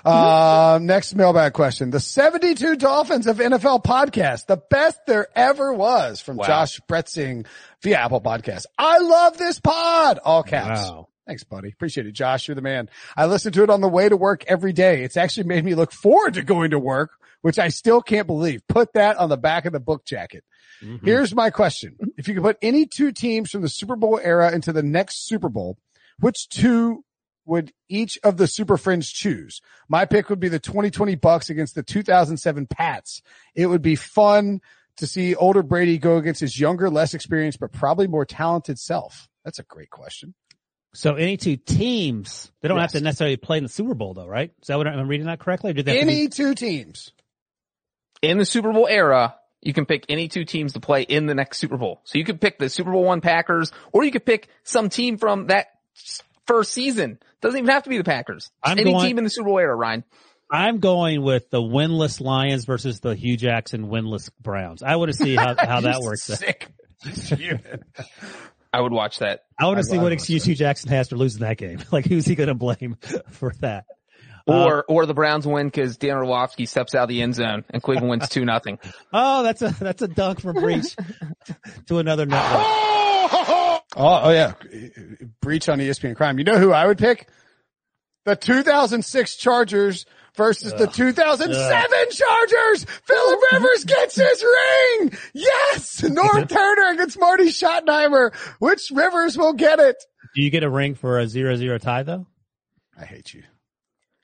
Uh, next mailbag question. The 72 Dolphins of NFL podcast, the best there ever was from Wow. Josh Bretzing via Apple Podcast. I love this pod. All caps. Wow. Thanks, buddy. Appreciate it. Josh, you're the man. I listen to it on the way to work every day. It's actually made me look forward to going to work, which I still can't believe. Put that on the back of the book jacket. Mhm. Here's my question. If you could put any two teams from the Super Bowl era into the next Super Bowl, which two would each of the Super Friends choose? My pick would be the 2020 Bucks against the 2007 Pats. It would be fun to see older Brady go against his younger, less experienced, but probably more talented self. That's a great question. So any two teams, they don't have to necessarily play in the Super Bowl though, right? Is that what I'm reading that correctly? Or did they Any be- two teams. In the Super Bowl era, you can pick any two teams to play in the next Super Bowl. So you could pick the Super Bowl one Packers, or you could pick some team from that first season. Doesn't even have to be the Packers. I'm any going- team in the Super Bowl era, Ryan. I'm going with the winless Lions versus the Hue Jackson winless Browns. I want to see how, how that works. Sick. I would watch that. I want to see what excuse Hue Jackson has for losing that game. Like who's he going to blame for that? Uh, or, or the Browns win because Dan Orlovsky steps out of the end zone and Cleveland wins two nothing. Oh, that's a that's a dunk from Breech to another network. Oh! Oh, oh yeah. Breech on ESPN crime. You know who I would pick? The 2006 Chargers versus the 2007 Chargers. Philip Rivers gets his ring. Yes. North Turner against Marty Schottenheimer. Which Rivers will get it? Do you get a ring for a zero zero tie though? I hate you.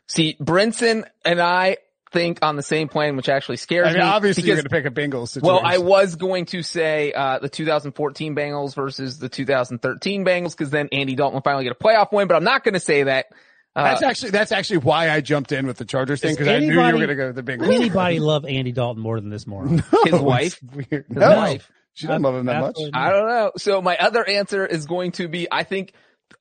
See, Brinson and I think on the same plane, which actually scares I mean, me. obviously you're going to pick a Bengals situation. Well, I was going to say uh, the 2014 Bengals versus the 2013 Bengals because then Andy Dalton will finally get a playoff win, but I'm not going to say that. Uh, that's actually, that's actually why I jumped in with the Chargers thing because I knew you were going to go with the Bengals. Anybody love Andy Dalton more than this moron? his wife. Weird. His No, wife. she doesn't love him that much. I don't know. So my other answer is going to be, I think,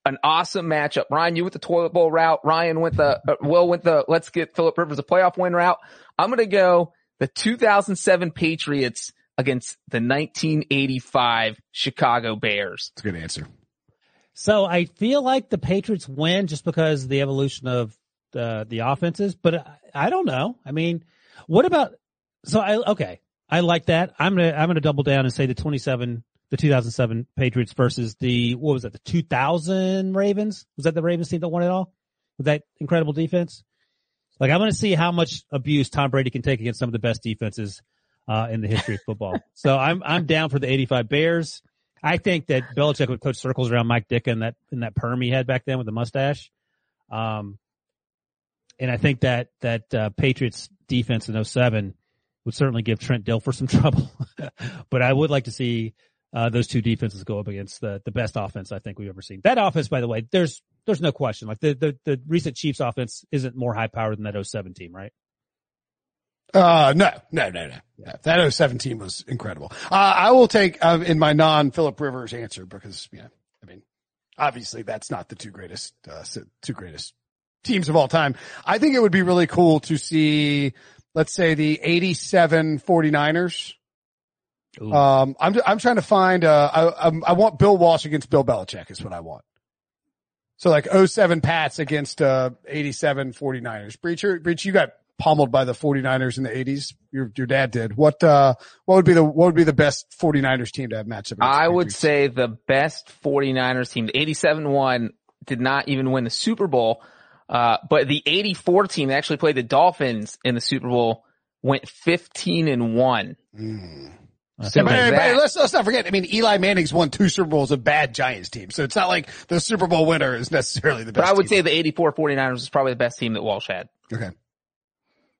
an awesome matchup. Ryan, you went the toilet bowl route. Ryan went the, uh, Will went the, let's get Philip Rivers a playoff win route. I'm going to go the 2007 Patriots against the 1985 Chicago Bears. That's a good answer. So I feel like the Patriots win just because of the evolution of the the offenses, but I, I don't know. I mean, what about? So I okay, I like that. I'm gonna I'm gonna double down and say the 27, the 2007 Patriots versus the what was that? The 2000 Ravens was that the Ravens team that won it all with that incredible defense? Like I'm gonna see how much abuse Tom Brady can take against some of the best defenses uh, in the history of football. so I'm I'm down for the 85 Bears. I think that Belichick would coach circles around Mike Ditka in that in that perm he had back then with the mustache. Um, and I think that that uh, Patriots defense in 07 would certainly give Trent Dilfer some trouble. but I would like to see uh, those two defenses go up against the the best offense I think we've ever seen. That offense, by the way, there's there's no question. Like the the, the recent Chiefs offense isn't more high powered than that 07 team, right? Uh, no, no, no, no. no. That 07 team was incredible. Uh, I will take, uh, in my non Philip Rivers answer because, yeah, I mean, obviously that's not the two greatest, uh, two greatest teams of all time. I think it would be really cool to see, let's say the 87 49ers. Um, I'm, I'm trying to find, uh, I, I'm- I want Bill Walsh against Bill Belichick is what I want. So like 07 Pats against, uh, 87 49ers. Breecher, Breech, you got pummeled by the 49ers in the 80s. Your, your dad did. What, uh, what would be the, what would be the best 49ers team to have matched up? against I would say the best 49ers team, the 87 one did not even win the Super Bowl. Uh, but the 84 team that actually played the Dolphins in the Super Bowl went 15 and one. Mm. I Yeah, but, like but let's, let's not forget. I mean, Eli Manning's won two Super Bowls of bad Giants teams. So it's not like the Super Bowl winner is necessarily the best. But I would team. say the 84 49ers is probably the best team that Walsh had. okay.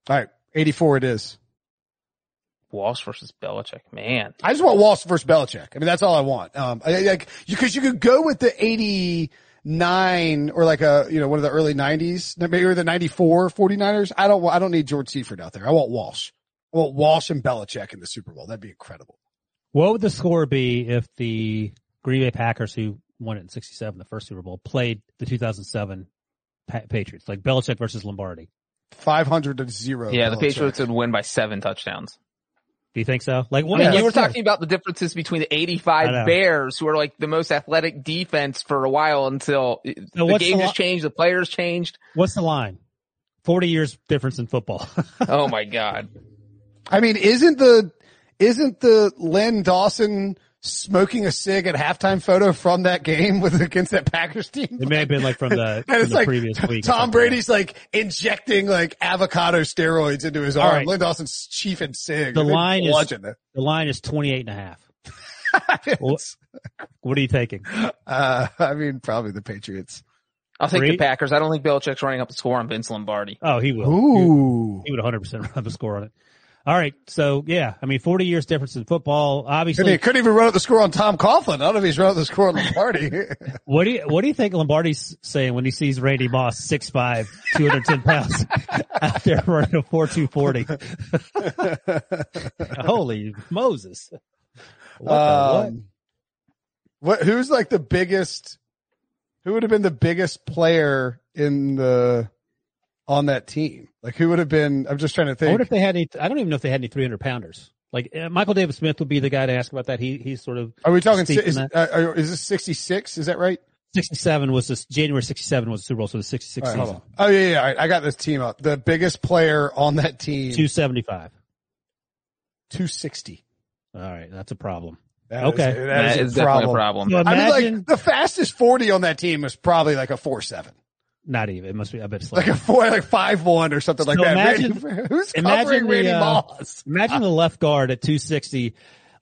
All right. 84 it is. Walsh versus Belichick, man. I just want Walsh versus Belichick. I mean, that's all I want. Um, I, like, you, cause you could go with the 89 or like a, you know, one of the early 90s, maybe or the 94 49ers. I don't I don't need George Seifert out there. I want Walsh. I want Walsh and Belichick in the Super Bowl. That'd be incredible. What would the score be if the Green Bay Packers, who won it in '67, the first Super Bowl, played the 2007 pa- Patriots, like Belichick versus Lombardi? 500 to zero. Yeah, the Patriots would win by seven touchdowns. Do you think so? Like, what? I mean, you were the- talking about the differences between the 85 Bears, who are like the most athletic defense for a while until the game the has li- changed, the players changed. What's the line? Forty years difference in football. Oh my God. I mean, isn't the isn't the Len Dawson smoking a cig at halftime photo from that game with against that Packers team? it may have been like from the, from it's the like previous week. Tom. Brady's like injecting like avocado steroids into his All arm. right. Len Dawson's chief and sig. The and they line is- bludgeon it. The line is 28 and a half. Well, what are you taking? uh, I mean, probably the Patriots. I'll take Three? the Packers. I don't think Belichick's running up the score on Vince Lombardi. Oh, he will. Ooh. He would 100% run the score on it. All right. So yeah, I mean, 40 years difference in football. Obviously, he, couldn't even run up the score on Tom Coughlin. I don't know if he's run up the score on Lombardi. what do you, what do you think Lombardi's saying when he sees Randy Moss, 6'5", 210 pounds out there running a 4'240? Holy Moses. What the what? Um, what? Who's like the biggest? Who would have been the biggest player in the on that team? Like who would have been? I'm just trying to I think. wonder if they had any, I don't even know if they had any 300 pounders. Like uh, Michael David Smith would be the guy to ask about that. He, he's sort of Are we talking? Is, uh, is this 66? Is that right? 67 was this January 67 was the Super Bowl. So the 66 All right, hold season. on. Oh yeah, yeah. All right, I got this team up. The biggest player on that team, 275. 260. All right. That's a problem. That Okay. is, That is definitely a problem. So I mean, like the fastest 40 on that team was probably like a four seven, not even, it must be, I bet it's like a four, like five one or something like that. imagine- Randy, who's imagine covering the, Randy uh, Moss? imagine the left guard at 260,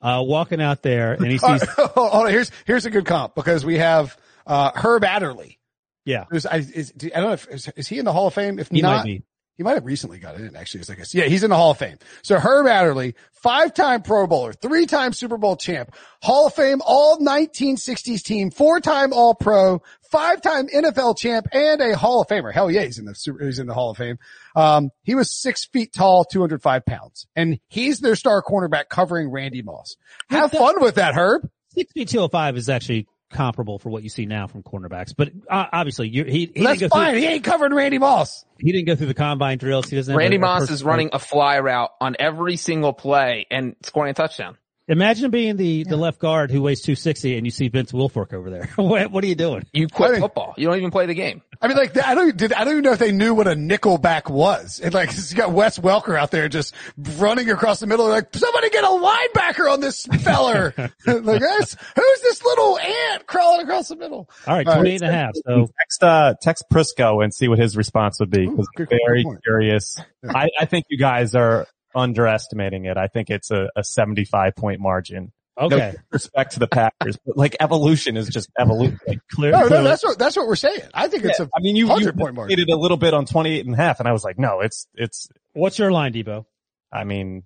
uh, walking out there and he sees, right, hold on, here's here's a good comp because we have uh, Herb Adderley. yeah, Who's I, is, I don't know if is, is he in the Hall of Fame? If he not, might be. He might have recently got in. Actually, it's like a, yeah, he's in the Hall of Fame. So Herb Adderley, five-time Pro Bowler, three-time Super Bowl champ, Hall of Fame All 1960s team, four-time All Pro, five-time NFL champ, and a Hall of Famer. Hell yeah, he's in the Super, he's in the Hall of Fame. Um, he was six feet tall, 205 pounds, and he's their star cornerback covering Randy Moss. Have fun with that, Herb. Six feet two oh five is actually comparable for what you see now from cornerbacks, but uh, obviously you he, he That's didn't go fine. through, He ain't covering Randy Moss. he didn't go through the combine drills. He doesn't Randy a- a Moss person- is running a fly route on every single play and scoring a touchdown. Imagine being the, the left guard who weighs 260 and you see Vince Wilfork over there. what, what are you doing? You I quit think- football. You don't even play the game. I mean, like, I don't, did, I don't even know if they knew what a nickelback was. And like, you got Wes Welker out there just running across the middle. Like, somebody get a linebacker on this feller. like, that's, who's this little ant crawling across the middle? All right, All right. and a half. So text uh text Prisco and see what his response would be. Ooh, 'cause good- I'm good very point. curious. I, I think you guys are underestimating it. I think it's a, a 75 point margin. okay, No respect to the Packers, but like evolution is just evolution. Like, clear. No, no, that's what, that's what we're saying. I think it's a, I mean, you, you 100 point margin. it a little bit on 28 and a half and I was like, no, it's, it's, What's your line, Debo? I mean,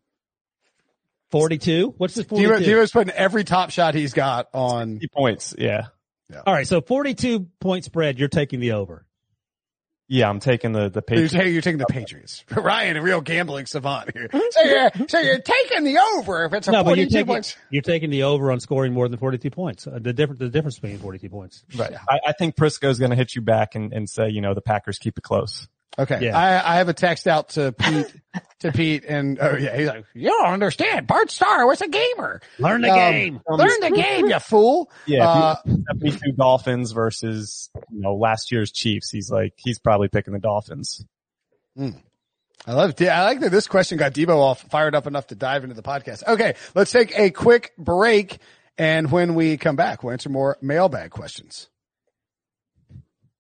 42? What's this 42? Divo, Divo's putting every top shot he's got on. 50 points. Yeah. All right, so 42 point spread, you're taking the over. Yeah. I'm taking the, the You're, Patriots. taking- you're taking the Patriots. Ryan, a real gambling savant here. So you're, so you're taking the over if it's a No, but you're 42 taking, points. you're taking the over on scoring more than 42 points. Uh, the difference, the difference between 42 points. Right. I, I think Prisco's going to hit you back and, and say, you know, the Packers keep it close. Okay. Yeah. I, I have a text out to Pete, to Pete and, oh yeah, he's like, you don't understand. Bart Starr was a gamer. Learn the Um, game. Learn the game, you fool. Yeah. Uh, if 72 Dolphins versus, you know, last year's Chiefs. He's like, he's probably picking the Dolphins. I love it. I like that this question got Debo all fired up enough to dive into the podcast. Okay. Let's take a quick break. And when we come back, we'll answer more mailbag questions.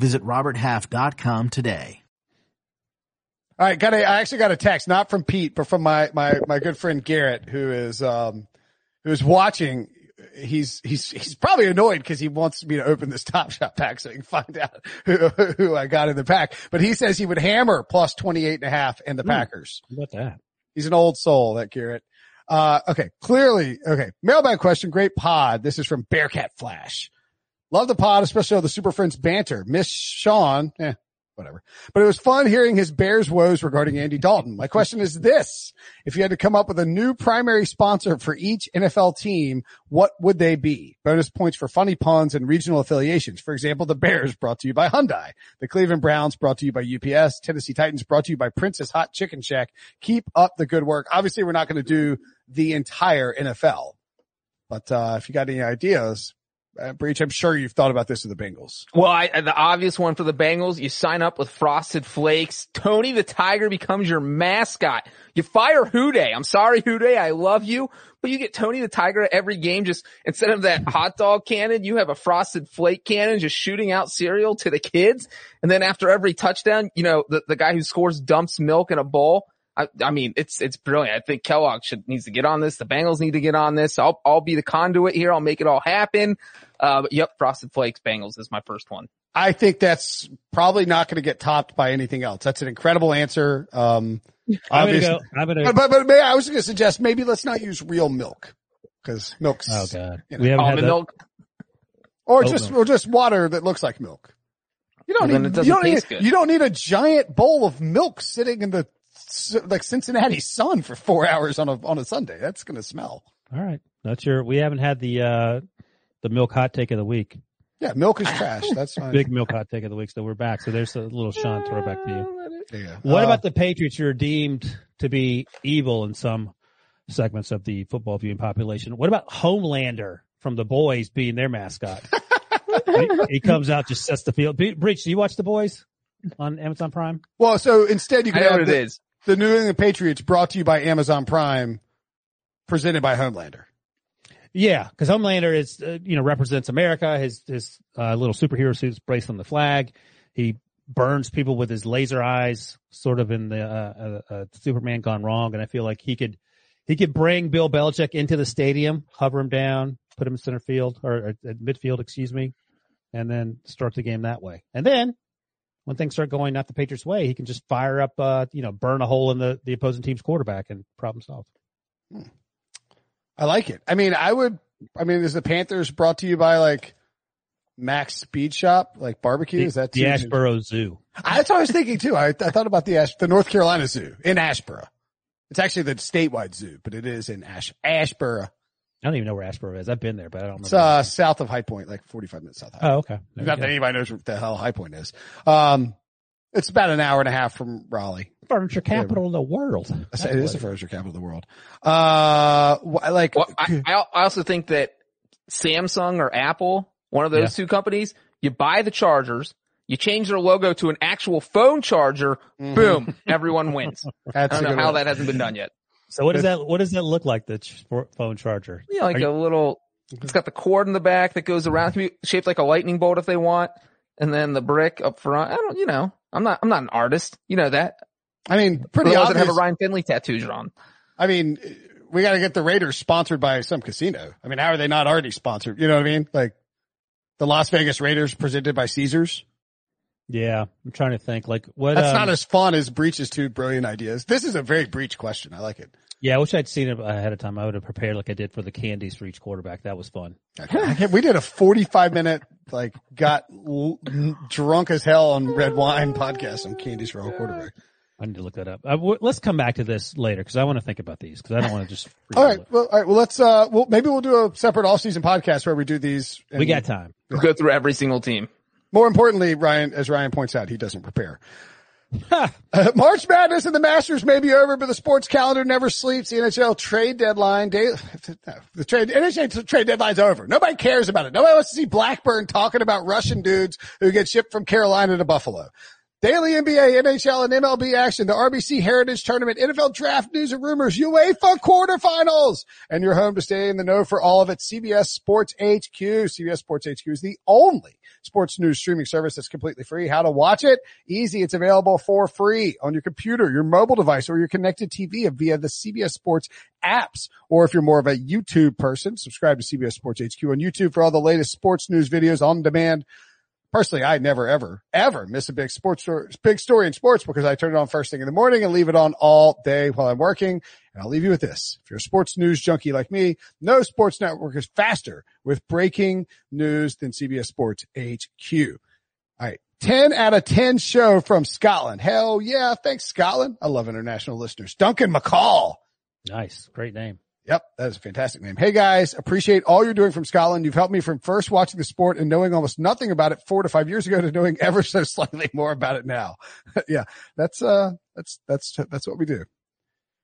Visit roberthalf.com today. All right, got a, I actually got a text, not from Pete, but from my, my, my good friend Garrett, who is, um, who's watching. He's, he's, he's probably annoyed because he wants me to open this Top Shot pack so he can find out who, who I got in the pack. But he says he would hammer plus 28 and a half in the Packers. How about that? He's an old soul, that Garrett. Uh, okay. Clearly, okay. Mailbag question. Great pod. This is from Bearcat Flash. Love the pod, especially all the Super Friends banter. Miss Sean, eh, whatever. But it was fun hearing his Bears woes regarding Andy Dalton. My question is this. If you had to come up with a new primary sponsor for each NFL team, what would they be? Bonus points for funny puns and regional affiliations. For example, the Bears brought to you by Hyundai, the Cleveland Browns brought to you by UPS, Tennessee Titans brought to you by Princess Hot Chicken Shack. Keep up the good work. Obviously, we're not going to do the entire NFL, but, uh, if you got any ideas, uh, Breech, I'm sure you've thought about this with the Bengals. Well, I, the obvious one for the Bengals, you sign up with Frosted Flakes. Tony the Tiger becomes your mascot. You fire Who Dey. I'm sorry, Who Dey. I love you, but you get Tony the Tiger at every game. Just instead of that hot dog cannon, you have a Frosted Flake cannon just shooting out cereal to the kids. And then after every touchdown, you know, the, the guy who scores dumps milk in a bowl. I, I mean, it's, it's brilliant. I think Kellogg should, needs to get on this. The Bengals need to get on this. I'll, I'll be the conduit here. I'll make it all happen. Uh, but yep, Frosted Flakes Bengals is my first one. I think that's probably not going to get topped by anything else. That's an incredible answer. Um, I'm gonna obviously, go. I'm gonna. but, but, but may, I was going to suggest maybe let's not use real milk because milk's, oh god, you know, we haven't had Almond that. milk. or oat just, milk. or just water that looks like milk. You don't Well, then need, it you doesn't don't need, taste good. you don't need a giant bowl of milk sitting in the, like Cincinnati sun for four hours on a, on a Sunday. That's going to smell. All right, that's your. We haven't had the uh the milk hot take of the week. Yeah. Milk is trash. That's fine. Big milk hot take of the week. So we're back. So there's a little Sean throwback to you. Yeah. What Uh, about the Patriots? You're deemed to be evil in some segments of the football viewing population. What about Homelander from the Boys being their mascot? he, he comes out, just sets the field. Be- Breech, do you watch the Boys on Amazon Prime? well, so instead you I can know have what it the, is. The New England Patriots brought to you by Amazon Prime, presented by Homelander. Yeah, because Homelander is, uh, you know, represents America. His his uh, little superhero suit's braced on the flag. He burns people with his laser eyes, sort of in the uh, uh, uh, Superman gone wrong. And I feel like he could he could bring Bill Belichick into the stadium, hover him down, put him in center field or, or midfield, excuse me, and then start the game that way. And then when things start going not the Patriots way, he can just fire up, uh, you know, burn a hole in the the opposing team's quarterback and problem solved. I like it. I mean, I would, I mean, is the Panthers brought to you by like Mac's Speed Shop, like barbecue? Is that the too- Asheboro Zoo? I- That's what I was thinking too. I, I thought about the Ash, the North Carolina Zoo in Asheboro. It's actually the statewide zoo, but it is in Ash, Asheboro. I don't even know where Asheboro is. I've been there, but I don't It's, uh, south of High Point, like 45 minutes south of High oh, okay. There Not that go. anybody knows what the hell High Point is. Um, it's about an hour and a half from Raleigh. Furniture capital of the world. I say It is the furniture capital of the world. Uh, like, Well, I, I I also think that Samsung or Apple, one of those two companies, you buy the chargers, you change their logo to an actual phone charger, boom, everyone wins. I Mm-hmm. don't know how one. that hasn't been done yet. So what does that what does that look like? The ch- phone charger. Yeah, like Are you- a little. It's got the cord in the back that goes around. Be shaped like a lightning bolt if they want, and then the brick up front. I don't, you know, I'm not, I'm not an artist. You know that. I mean, pretty the ones that obvious. have a Ryan Finley tattoo drawn. I mean, we got to get the Raiders sponsored by some casino. I mean, how are they not already sponsored? You know what I mean? Like the Las Vegas Raiders presented by Caesars. Yeah, I'm trying to think. Like what? That's um, not as fun as Breech's two brilliant ideas. This is a very Breech question. I like it. Yeah, I wish I'd seen it ahead of time. I would have prepared like I did for the candies for each quarterback. That was fun. I can't- we did a 45 minute, like got l- drunk as hell on red wine podcast on candies for all quarterback. I need to look that up. Uh, w- let's come back to this later because I want to think about these because I don't want to just. All right. Well, all right. Well, let's, uh, well, maybe we'll do a separate all season podcast where we do these. we and- got time. We'll go through every single team. More importantly, Ryan, as Ryan points out, he doesn't prepare. Uh, March Madness and the Masters may be over, but the sports calendar never sleeps. The NHL trade deadline, day, the trade, NHL trade deadline's over. Nobody cares about it. Nobody wants to see Blackburn talking about Russian dudes who get shipped from Carolina to Buffalo. Daily NBA, NHL, and MLB action, the RBC Heritage Tournament, NFL draft news and rumors, UEFA quarterfinals, and you're home to stay in the know for all of it. CBS Sports HQ. CBS Sports HQ is the only sports news streaming service that's completely free. How to watch it? Easy. It's available for free on your computer, your mobile device, or your connected TV via the CBS Sports apps. Or if you're more of a YouTube person, subscribe to CBS Sports HQ on YouTube for all the latest sports news videos on demand personally, I never, ever, ever miss a big sports story, big story in sports because I turn it on first thing in the morning and leave it on all day while I'm working. And I'll leave you with this. If you're a sports news junkie like me, no sports network is faster with breaking news than CBS Sports HQ. All right. 10 out of 10 show from Scotland. Hell yeah. Thanks, Scotland. I love international listeners. Duncan McCall. Nice. Great name. Yep, that is a fantastic name. Hey guys, appreciate all you're doing from Scotland. You've helped me from first watching the sport and knowing almost nothing about it four to five years ago to knowing ever so slightly more about it now. yeah, that's, uh, that's, that's, that's what we do.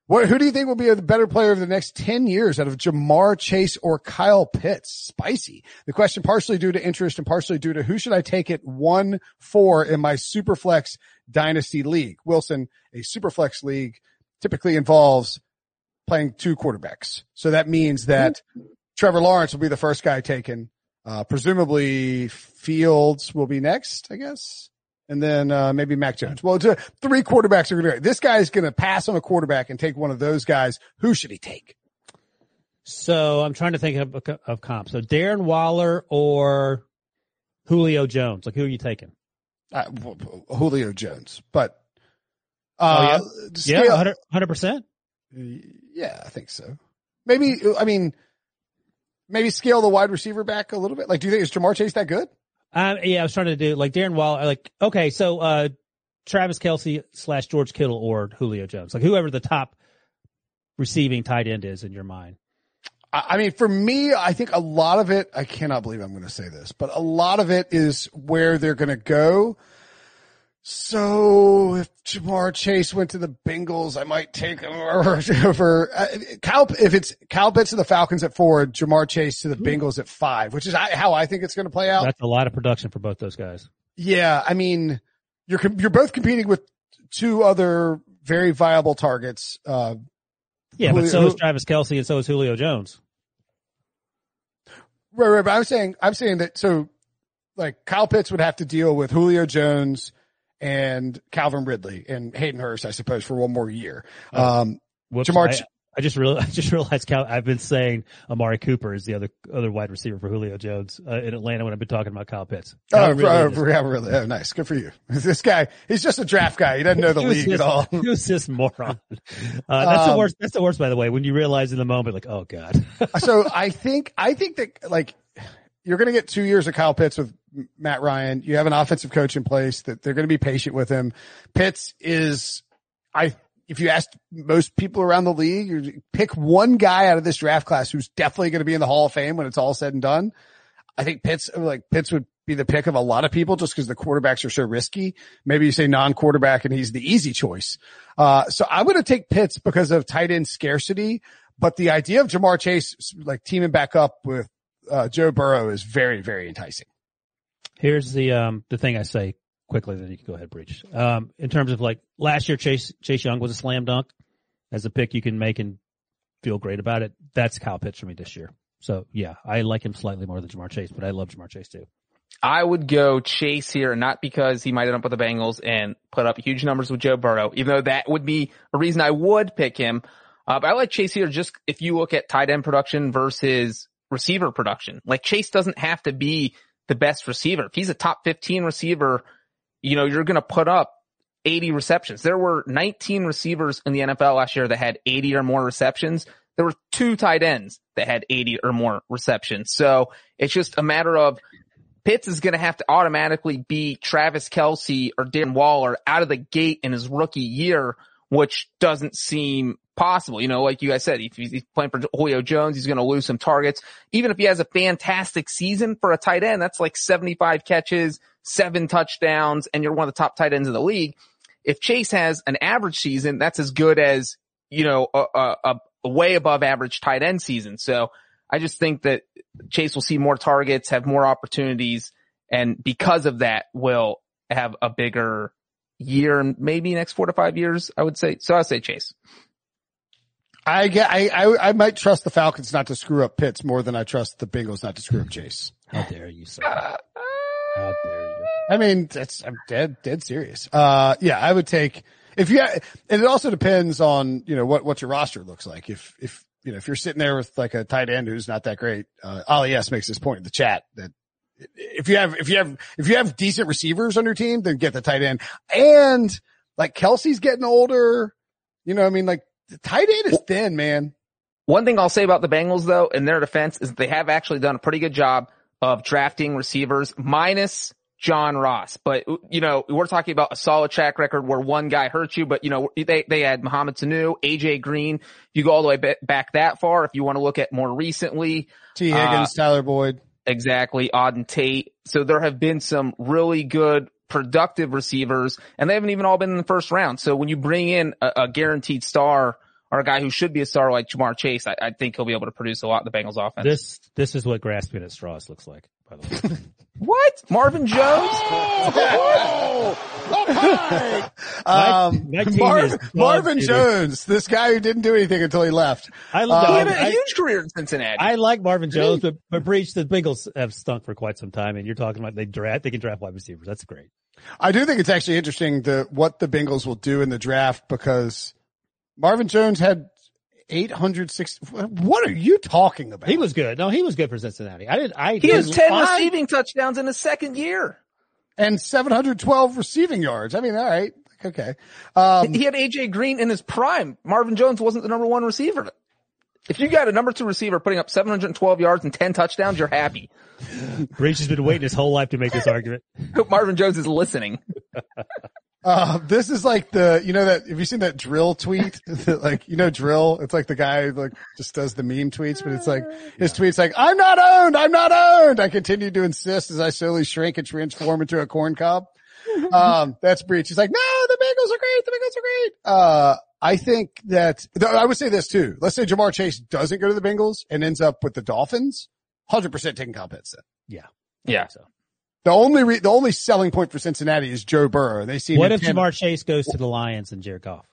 What, who do you think will be a better player of the next 10 years out of Ja'Marr Chase or Kyle Pitts? Spicy. The question partially due to interest and partially due to who should I take it one for in my Superflex Dynasty League? Wilson, a Superflex league typically involves playing two quarterbacks. So that means that Trevor Lawrence will be the first guy taken. Uh, presumably Fields will be next, I guess. And then, uh, maybe Mac Jones. Well, it's, uh, three quarterbacks are going to, this guy is going to pass on a quarterback and take one of those guys. Who should he take? So I'm trying to think of, of comp. So Darren Waller or Julio Jones. Like who are you taking? Uh, Julio Jones, but, uh, oh, yeah, yeah, hundred percent. Yeah, I think so. Maybe, I mean, maybe scale the wide receiver back a little bit. Like, do you think is Ja'Marr Chase that good? Um, yeah, I was trying to do like Darren Waller. Like, okay, so uh, Travis Kelce slash George Kittle or Julio Jones, like whoever the top receiving tight end is in your mind. I mean, for me, I think a lot of it, I cannot believe I'm going to say this, but a lot of it is where they're going to go. So if Ja'Marr Chase went to the Bengals, I might take him over, over uh, Cal. If it's Cal Pitts to the Falcons at four, Ja'Marr Chase to the Bengals at five, which is how I think it's going to play out. That's a lot of production for both those guys. Yeah, I mean, you're you're both competing with two other very viable targets. Uh, yeah, but so is Travis Kelce and so is Julio Jones. Right, right. But I'm saying, I'm saying that so, like Kyle Pitts would have to deal with Julio Jones and Calvin Ridley and Hayden Hurst, I suppose, for one more year. Oh, um, Whoops, Ja'Marr, I, I, just realized, I just realized Cal, I've been saying Amari Cooper is the other, other wide receiver for Julio Jones uh, in Atlanta when I've been talking about Kyle Pitts. Oh, really oh, really? Oh, nice. Good for you. This guy, he's just a draft guy. He doesn't know the league just, at all. Who's this moron? Uh, that's um, the worst. That's the worst, by the way, when you realize in the moment, like, oh God. so I think, I think that like, you're going to get two years of Kyle Pitts with Matt Ryan. You have an offensive coach in place that they're going to be patient with him. Pitts is, I, if you asked most people around the league, pick one guy out of this draft class who's definitely going to be in the Hall of Fame when it's all said and done. I think Pitts, like Pitts would be the pick of a lot of people just because the quarterbacks are so risky. Maybe you say non-quarterback and he's the easy choice. Uh, so I'm going to take Pitts because of tight end scarcity, but the idea of Ja'Marr Chase, like teaming back up with uh, Joe Burrow is very, very enticing. Here's the um the thing I say quickly, then you can go ahead, Breech. Um, in terms of like last year, Chase Chase Young was a slam dunk as a pick you can make and feel great about it. That's Kyle Pitts for me this year. So yeah, I like him slightly more than Ja'Marr Chase, but I love Ja'Marr Chase too. I would go Chase here, not because he might end up with the Bengals and put up huge numbers with Joe Burrow, even though that would be a reason I would pick him. Uh, but I like Chase here just if you look at tight end production versus receiver production. Like Chase doesn't have to be the best receiver. If he's a top 15 receiver, you know, you're going to put up 80 receptions. There were 19 receivers in the NFL last year that had 80 or more receptions. There were two tight ends that had 80 or more receptions. So it's just a matter of Pitts is going to have to automatically be Travis Kelce or Darren Waller out of the gate in his rookie year, which doesn't seem possible. You know, like you guys said, if he's playing for Julio Jones, he's going to lose some targets. Even if he has a fantastic season for a tight end, that's like 75 catches, seven touchdowns, and you're one of the top tight ends in the league. If Chase has an average season, that's as good as, you know, a, a, a way above average tight end season. So I just think that Chase will see more targets, have more opportunities, and because of that will have a bigger year maybe next four to five years, I would say. So I'd say Chase. I get, I, I, I might trust the Falcons not to screw up Pitts more than I trust the Bengals not to screw up Chase. How dare you, sir? How dare you? I mean, that's, I'm dead, dead serious. Uh, yeah, I would take, if you, and it also depends on, you know, what, what your roster looks like. If, if, you know, if you're sitting there with like a tight end who's not that great, uh, Ali S makes this point in the chat that if you have, if you have, if you have decent receivers on your team, then get the tight end. And like Kelce's getting older, you know, I mean, like the tight end is thin, man. One thing I'll say about the Bengals though, in their defense, is they have actually done a pretty good job of drafting receivers minus John Ross. But, you know, we're talking about a solid track record where one guy hurt you, but you know, they, they had Mohamed Sanu, AJ Green. You go all the way back that far. If you want to look at more recently, Tee Higgins, uh, Tyler Boyd. Exactly. Auden Tate. So there have been some really good productive receivers and they haven't even all been in the first round. So when you bring in a, a guaranteed star or a guy who should be a star like Ja'Marr Chase, I, I, think he'll be able to produce a lot in the Bengals offense. This, this is what grasping at straws looks like, by the way. What? Marvin Jones? Oh! um, My- my team Mar- is dog Marvin. Jones, this guy who didn't do anything until he left. I, love, Um, he had I, a I, huge career in Cincinnati. I like Marvin Jones, but, but Breech, the Bengals have stunk for quite some time and you're talking about they draft, they can draft wide receivers. That's great. I do think it's actually interesting the what the Bengals will do in the draft because Marvin Jones had 860. What are you talking about? He was good. No, he was good for Cincinnati. I did, I he has did- 10 I- receiving touchdowns in his second year. and 712 receiving yards. I mean, all right. Okay. Um, He had AJ Green in his prime. Marvin Jones wasn't the number one receiver. If you got a number two receiver putting up 712 yards and 10 touchdowns, you're happy. Breech has been waiting his whole life to make this argument. Hope Marvin Jones is listening. Uh, this is like the, you know that, have you seen that drill tweet? like, you know, drill? It's like the guy like just does the meme tweets, but it's like, his tweet's like, I'm not owned. I'm not owned. I continue to insist as I slowly shrink and transform into a corn cob. Um, that's Breech. He's like, no, the Bengals are great. The Bengals are great. Uh, I think that, I would say this too. Let's say Ja'Marr Chase doesn't go to the Bengals and ends up with the Dolphins. 100% taking Kyle Pitts then. Yeah. Yeah. So The only re- the only selling point for Cincinnati is Joe Burrow. They see what if ten- Ja'Marr Chase goes to the Lions and Jared Goff?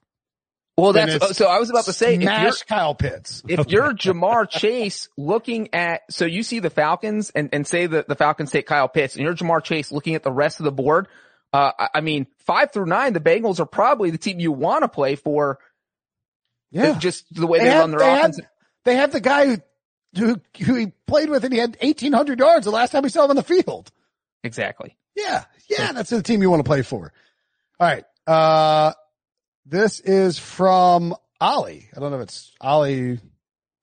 Well, Then that's, so I was about to say, if you're, Kyle Pitts. if you're Ja'Marr Chase looking at, so you see the Falcons and, and say that the Falcons take Kyle Pitts and you're Ja'Marr Chase looking at the rest of the board. Uh, I- mean, five through nine, the Bengals are probably the team you want to play for. Yeah, Just the way they, have, run their they offense. They have the guy who, who who he played with and he had eighteen hundred yards the last time we saw him on the field. exactly. Yeah, yeah, that's the team you want to play for. All right, uh, this is from Ollie. I don't know if it's Ollie.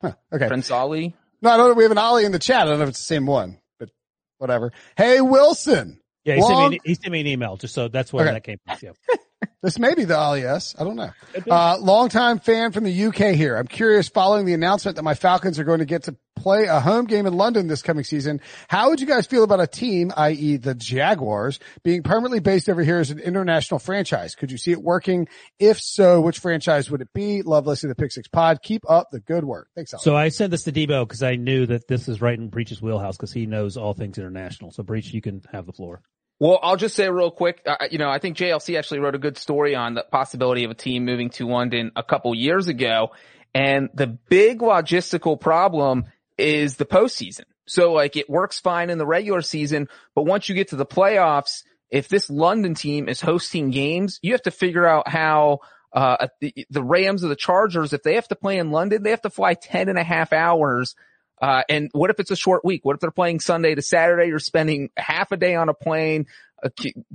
Huh, okay, Prince Ali. no, I don't know. We have an Ollie in the chat. I don't know if it's the same one, but whatever. Hey, Wilson. Yeah, he, sent me, an, he sent me an email just so that's where Okay. that came from. Yeah. This may be the Ali I don't know. Could be. Uh, longtime fan from the UK here. I'm curious following the announcement that my Falcons are going to get to play a home game in London this coming season. How would you guys feel about a team, i.e. the Jaguars, being permanently based over here as an international franchise? Could you see it working? If so, which franchise would it be? Love listening to the Pick Six Pod. Keep up the good work. Thanks, Ali. So I sent this to Debo because I knew that this is right in Breech's wheelhouse because he knows all things international. So Breech, you can have the floor. Well, I'll just say real quick, uh, you know, I think JLC actually wrote a good story on the possibility of a team moving to London a couple years ago. And the big logistical problem is the postseason. So like it works fine in the regular season, but once you get to the playoffs, if this London team is hosting games, you have to figure out how uh, the, the Rams or the Chargers, if they have to play in London, they have to fly 10 and a half hours uh, and what if it's a short week? What if they're playing Sunday to Saturday? You're spending half a day on a plane, uh,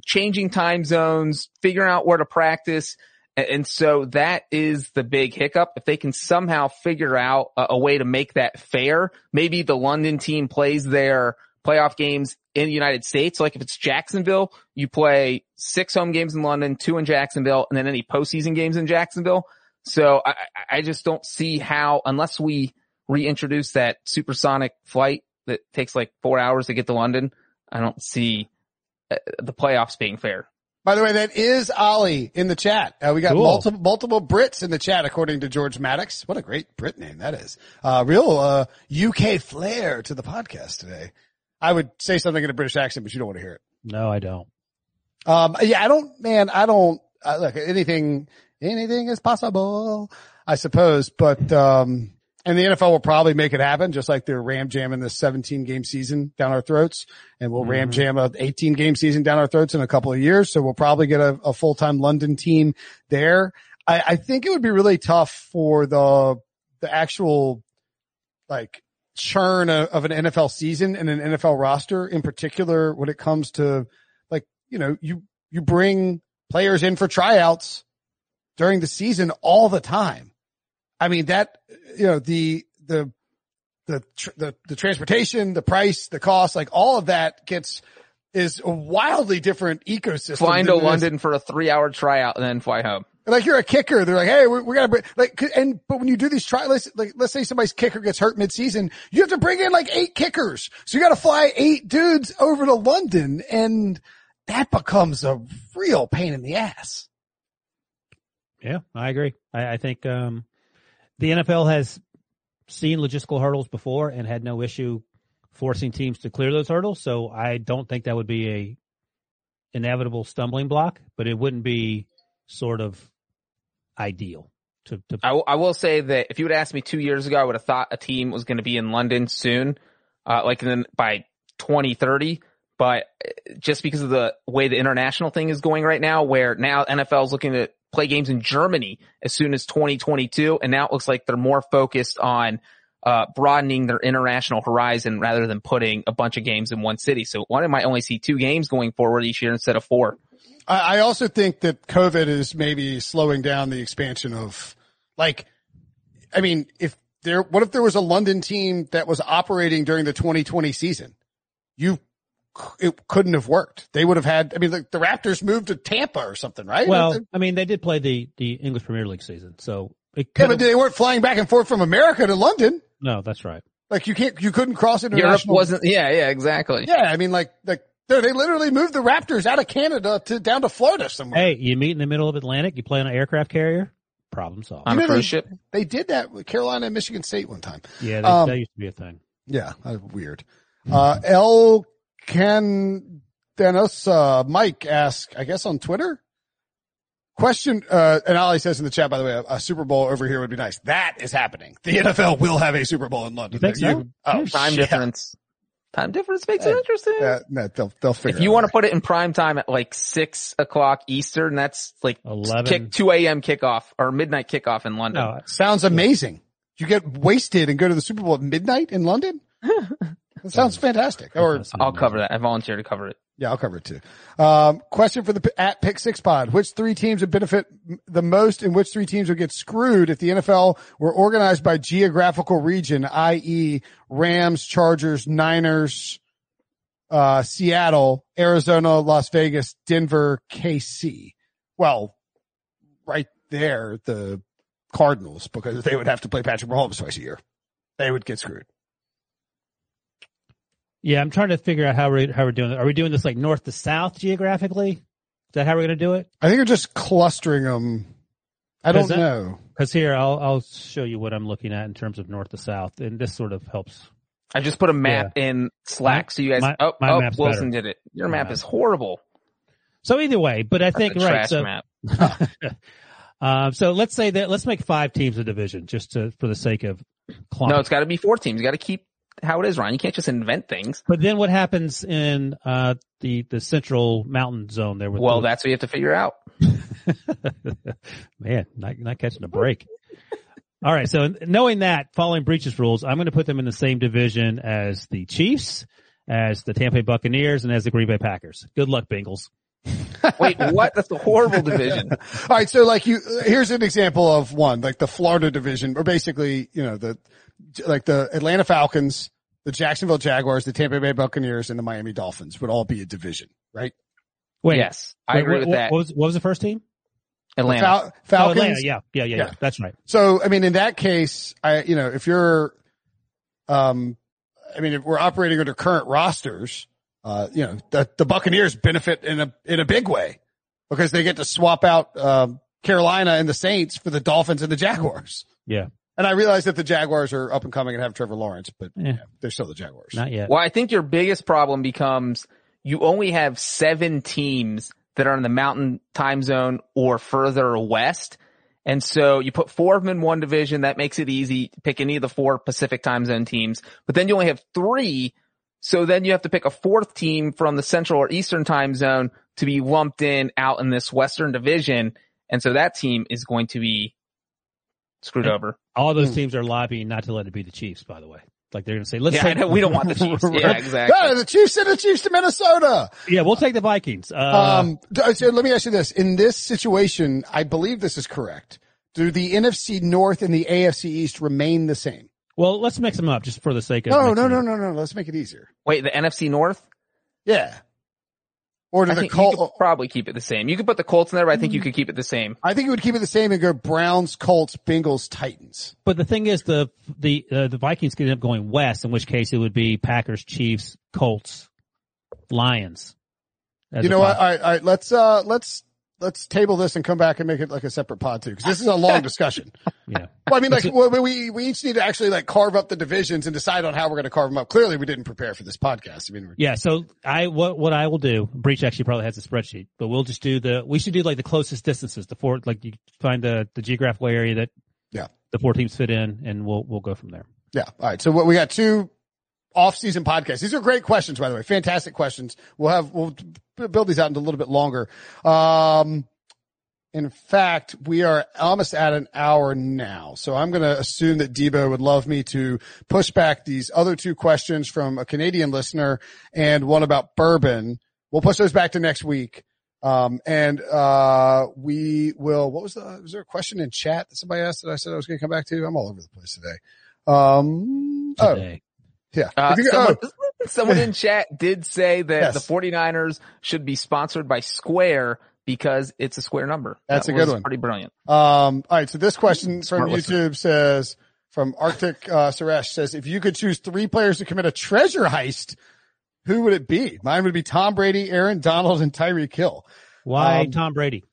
changing time zones, figuring out where to practice. And, and so that is the big hiccup. If they can somehow figure out a, a way to make that fair, maybe the London team plays their playoff games in the United States. Like if it's Jacksonville, you play six home games in London, two in Jacksonville, and then any postseason games in Jacksonville. So I, I- I just don't see how, unless we reintroduce that supersonic flight that takes like four hours to get to London, I don't see uh, the playoffs being fair. By the way, that is Ollie in the chat. Uh, we got Cool. multiple multiple Brits in the chat, according to George Maddox. What a great Brit name that is. Uh, real uh, UK flair to the podcast today. I would say something in a British accent, but you don't want to hear it. No, I don't. Um, yeah, I don't, man, I don't, uh, look, anything, anything is possible, I suppose, but, um, and the NFL will probably make it happen, just like they're ram jamming this 17 game season down our throats and we'll ram mm-hmm. jam a 18 game season down our throats in a couple of years. So we'll probably get a, a full-time London team there. I, I think it would be really tough for the, the actual like churn of an NFL season and an NFL roster in particular when it comes to like, you know, you, you bring players in for tryouts during the season all the time. I mean, that, you know, the, the, the, tr- the, the transportation, the price, the cost, like all of that gets, is a wildly different ecosystem. Flying to than it is- London for a three hour tryout and then fly home. like you're a kicker. They're like, Hey, we, we gotta bring, like, and, but when you do these try, let's, like, let's say somebody's kicker gets hurt mid-season, you have to bring in like eight kickers. So you got to fly eight dudes over to London and that becomes a real pain in the ass. Yeah, I agree. I, I think um, the NFL has seen logistical hurdles before and had no issue forcing teams to clear those hurdles. So I don't think that would be a inevitable stumbling block, but it wouldn't be sort of ideal to. to I, I will say that if you would ask me two years ago, I would have thought a team was going to be in London soon, uh, like then by 2030. But uh, just because of the way the international thing is going right now, where now NFL is looking to play games in Germany as soon as 2022, and now it looks like they're more focused on uh, broadening their international horizon rather than putting a bunch of games in one city. So one might only see two games going forward each year instead of four. I, also think that COVID is maybe slowing down the expansion of like, I mean, if there, what if there was a London team that was operating during the 2020 season? You, it couldn't have worked. They would have had, I mean, the, the Raptors moved to Tampa or something, right? well, I mean, they did play the the English Premier League season, so it yeah, but they weren't flying back and forth from America to London. no, that's right. Like you can't, you couldn't cross Europe wasn't, yeah, yeah, exactly. yeah. I mean, like, like, they they literally moved the Raptors out of Canada to down to Florida somewhere. Hey, you meet in the middle of Atlantic, you play on an aircraft carrier, problem solved. On You a cruise they- ship. They did that with Carolina and Michigan State one time. yeah, that, um, that used to be a thing. Yeah, uh, weird. Uh, El Can Dennis, uh, Mike asked, I guess on Twitter. Question, uh, and Ali says in the chat, by the way, a, a Super Bowl over here would be nice. That is happening. The NFL will have a Super Bowl in London. You think so? oh, Time yeah. difference. Time difference makes it interesting. Yeah, no, they'll, they'll figure if you want to put it in prime time at like six o'clock Eastern, that's like 11. kick two a.m. kickoff or midnight kickoff in London. No, Sounds amazing. You get wasted and go to the Super Bowl at midnight in London? that sounds fantastic. Or, I'll cover that. I volunteer to cover it. Yeah, I'll cover it too. Um, question for the at Pick Six Pod: Which three teams would benefit the most, and which three teams would get screwed if the NFL were organized by geographical region, i.e., Rams, Chargers, Niners, uh, Seattle, Arizona, Las Vegas, Denver, KC? Well, right there, the Cardinals, because they would have to play Patrick Mahomes twice a year. They would get screwed. Yeah, I'm trying to figure out how we're how we're doing it. Are we doing this like north to south geographically? Is that how we're going to do it? I think you're just clustering them. I don't that- know. Because here, I'll I'll show you what I'm looking at in terms of north to south, and this sort of helps. I just put a map in Slack so you guys. my- oh, my oh map's Wilson better. did it. Your map map. is horrible. So either way, but I think That's a right. So, map. um, so let's say that let's make five teams a division just to for the sake of clumping. No, it's got to be four teams. You got to keep how it is, Ron. You can't just invent things. But then what happens in uh, the the central mountain zone there? With Well, the, that's what you have to figure out. man, not not catching a break. All right, so knowing that, following Breech's rules, I'm going to put them in the same division as the Chiefs, as the Tampa Bay Buccaneers, and as the Green Bay Packers. Good luck, Bengals. Wait, what? That's a horrible division. All right. So like you, here's an example of one, like the Florida division, or basically, you know, the, like the Atlanta Falcons, the Jacksonville Jaguars, the Tampa Bay Buccaneers, and the Miami Dolphins would all be a division, right? Wait, yes, I wait, agree what, with that. What was, what was the first team? Atlanta. Fal- Oh, Falcons. Atlanta. Yeah, yeah, yeah, yeah, Yeah. That's right. So, I mean, in that case, I, you know, if you're, um, I mean, if we're operating under current rosters, uh, you know, the, the Buccaneers benefit in a, in a big way because they get to swap out, um, Carolina and the Saints for the Dolphins and the Jaguars. Yeah, And I realize that the Jaguars are up and coming and have Trevor Lawrence, but Yeah. yeah, they're still the Jaguars. not yet. Well, I think your biggest problem becomes you only have seven teams that are in the mountain time zone or further west. And so you put four of them in one division. That makes it easy. To pick any of the four Pacific time zone teams, but then you only have three. So then you have to pick a fourth team from the central or eastern time zone to be lumped in out in this western division. And so that team is going to be screwed over. All those Hmm. teams are lobbying not to let it be the Chiefs, by the way. Like they're going to say, let's Yeah, take, know, we don't want the Chiefs. Yeah, exactly. No, the Chiefs sent the Chiefs to Minnesota. yeah, we'll take the Vikings. Uh, Um, so let me ask you this. In this situation, I believe this is correct. Do the NFC North and the AFC East remain the same? well, let's mix them up just for the sake of. No, mixing no, no, no, no. Let's make it easier. Wait, the NFC North? Yeah. Or do I the Colts? probably keep it the same. You could put the Colts in there, but I think Hmm. you could keep it the same. I think you would keep it the same and go Browns, Colts, Bengals, Titans. But the thing is, the the uh, the Vikings could end up going west, in which case it would be Packers, Chiefs, Colts, Lions. you know what? top- All right, all right. Let's uh, let's let's table this and come back and make it like a separate pod too, because this is a long discussion. Yeah. Well, I mean, like well, we we each need to actually like carve up the divisions and decide on how we're going to carve them up. Clearly, we didn't prepare for this podcast. I mean, we're, Yeah, so I what what I will do. Breech actually probably has a spreadsheet, but we'll just do the. We should do like the closest distances. The four like you find the the geographical area that Yeah. the four teams fit in, and we'll we'll go from there. yeah. All right. So what we got two off-season podcast? These are great questions, by the way. Fantastic questions. We'll have we'll build these out into a little bit longer. Um, in fact, we are almost at an hour now. So I'm going to assume that Debo would love me to push back these other two questions from a Canadian listener and one about bourbon. We'll push those back to next week. Um, and, uh, we will, what was the, was there a question in chat that somebody asked that I said I was going to come back to? I'm all over the place today. Um, oh, Today. Yeah. Uh, you- someone, oh, someone in chat did say that Yes. the 49ers should be sponsored by Square because it's a square number. That's That a good one. Pretty brilliant. Um, all right. So this question from Smart listener. YouTube says, from Arctic, uh, Suresh says, if you could choose three players to commit a treasure heist, who would it be? Mine would be Tom Brady, Aaron Donald, and Tyreek Hill. Why Um, Tom Brady?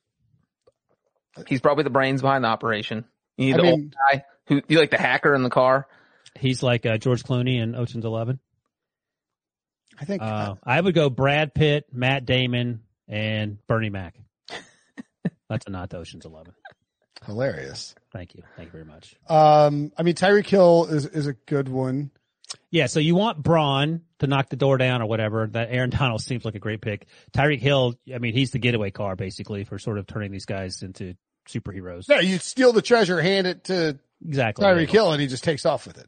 He's probably the brains behind the operation. You need I the mean- old guy who, you like the hacker in the car. He's like uh, George Clooney in Ocean's Eleven. I think, Uh, I would go Brad Pitt, Matt Damon, and Bernie Mac. That's a not the Ocean's Eleven. hilarious. Thank you. Thank you very much. Um, I mean, Tyreek Hill is, is a good one. Yeah, so you want brawn to knock the door down or whatever. That Aaron Donald seems like a great pick. Tyreek Hill, I mean, he's the getaway car basically for sort of turning these guys into superheroes. Yeah. You steal the treasure, hand it to Exactly. Tyreek Hill, and he just takes off with it.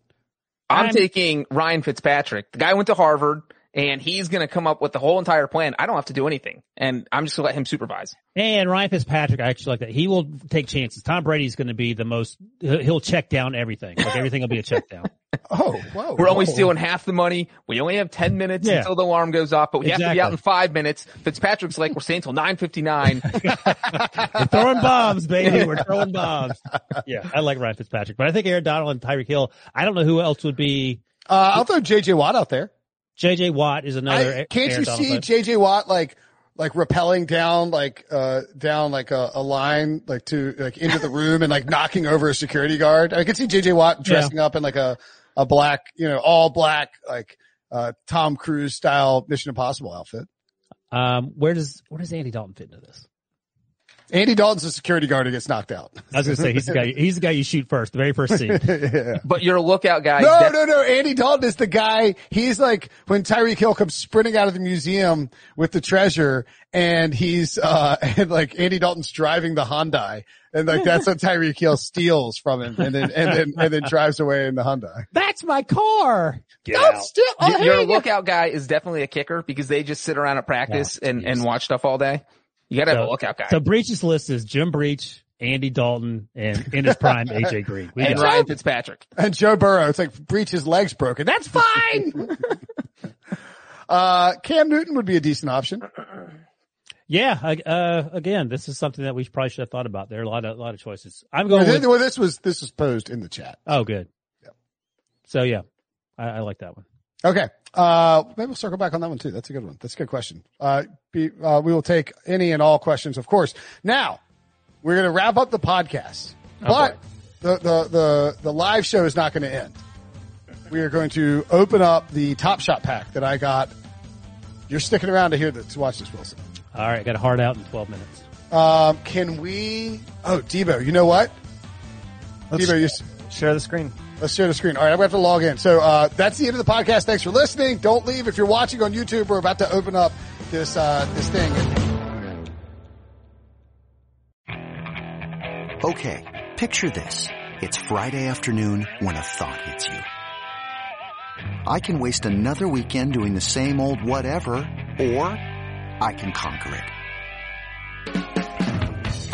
I'm, I'm- taking Ryan Fitzpatrick. The guy went to Harvard and he's going to come up with the whole entire plan. I don't have to do anything and I'm just going to let him supervise. And Ryan Fitzpatrick, I actually like that. He will take chances. Tom Brady's going to be the most, he'll he'll check down everything. Like everything will be a check down. Oh, whoa. We're only stealing half the money. We only have 10 minutes Yeah. until the alarm goes off, but we have to be out in five minutes. Fitzpatrick's like, we're staying until 959. We're throwing bombs, baby. We're throwing bombs. Yeah, I like Ryan Fitzpatrick, but I think Aaron Donald and Tyreek Hill. I don't know who else would be. Uh, I'll throw JJ Watt out there. JJ Watt is another. I, can't you see. JJ Watt like like rappelling down like uh down like a, a line like to like into the room and like knocking over a security guard? I can see JJ Watt dressing up in like a a black you know all black like uh Tom Cruise style Mission Impossible outfit. Um, where does where does Andy Dalton fit into this? Andy Dalton's a security guard who gets knocked out. I was gonna say he's the guy. He's the guy you shoot first, the very first scene. yeah. but you're a lookout guy. No, That- no, no. Andy Dalton is the guy. He's like when Tyreek Hill comes sprinting out of the museum with the treasure and he's, uh, and like Andy Dalton's driving the Hyundai and like that's what Tyreek Hill steals from him and then, and then, and then drives away in the Hyundai. That's my car. Get Don't out. steal. oh, Your, here your lookout guy is definitely a kicker because they just sit around at practice and, and watch stuff all day. You gotta have a lookout guy. So Breech's list is Jim Breech, Andy Dalton, and in his prime AJ Green. We and Ryan Fitzpatrick. And Joe Burrow, it's like Breech his legs broken. That's fine. uh, Cam Newton would be a decent option. yeah. Uh, again, this is something that we probably should have thought about. There are a lot of a lot of choices. I'm going. this, With, well, this was, this was posed in the chat. oh, good. Yeah. So yeah, I, I like that one. Okay. Uh, maybe we'll circle back on that one too. That's a good one. That's a good question. Uh, be, uh, we will take any and all questions, of course. Now we're going to wrap up the podcast, but the, the, the, the live show is not going to end. We are going to open up the Top Shot pack that I got. You're sticking around to hear this, to watch this, Wilson. All right, got a hard out in 12 minutes. Um, can we? Oh, Debo, you know what? Let's Debo, you, share the screen. Let's share the screen. All right, I'm gonna have to log in. So uh, that's the end of the podcast. Thanks for listening. Don't leave if you're watching on YouTube. We're about to open up this uh, this thing. Okay, picture this. It's Friday afternoon when a thought hits you. I can waste another weekend doing the same old whatever, or I can conquer it.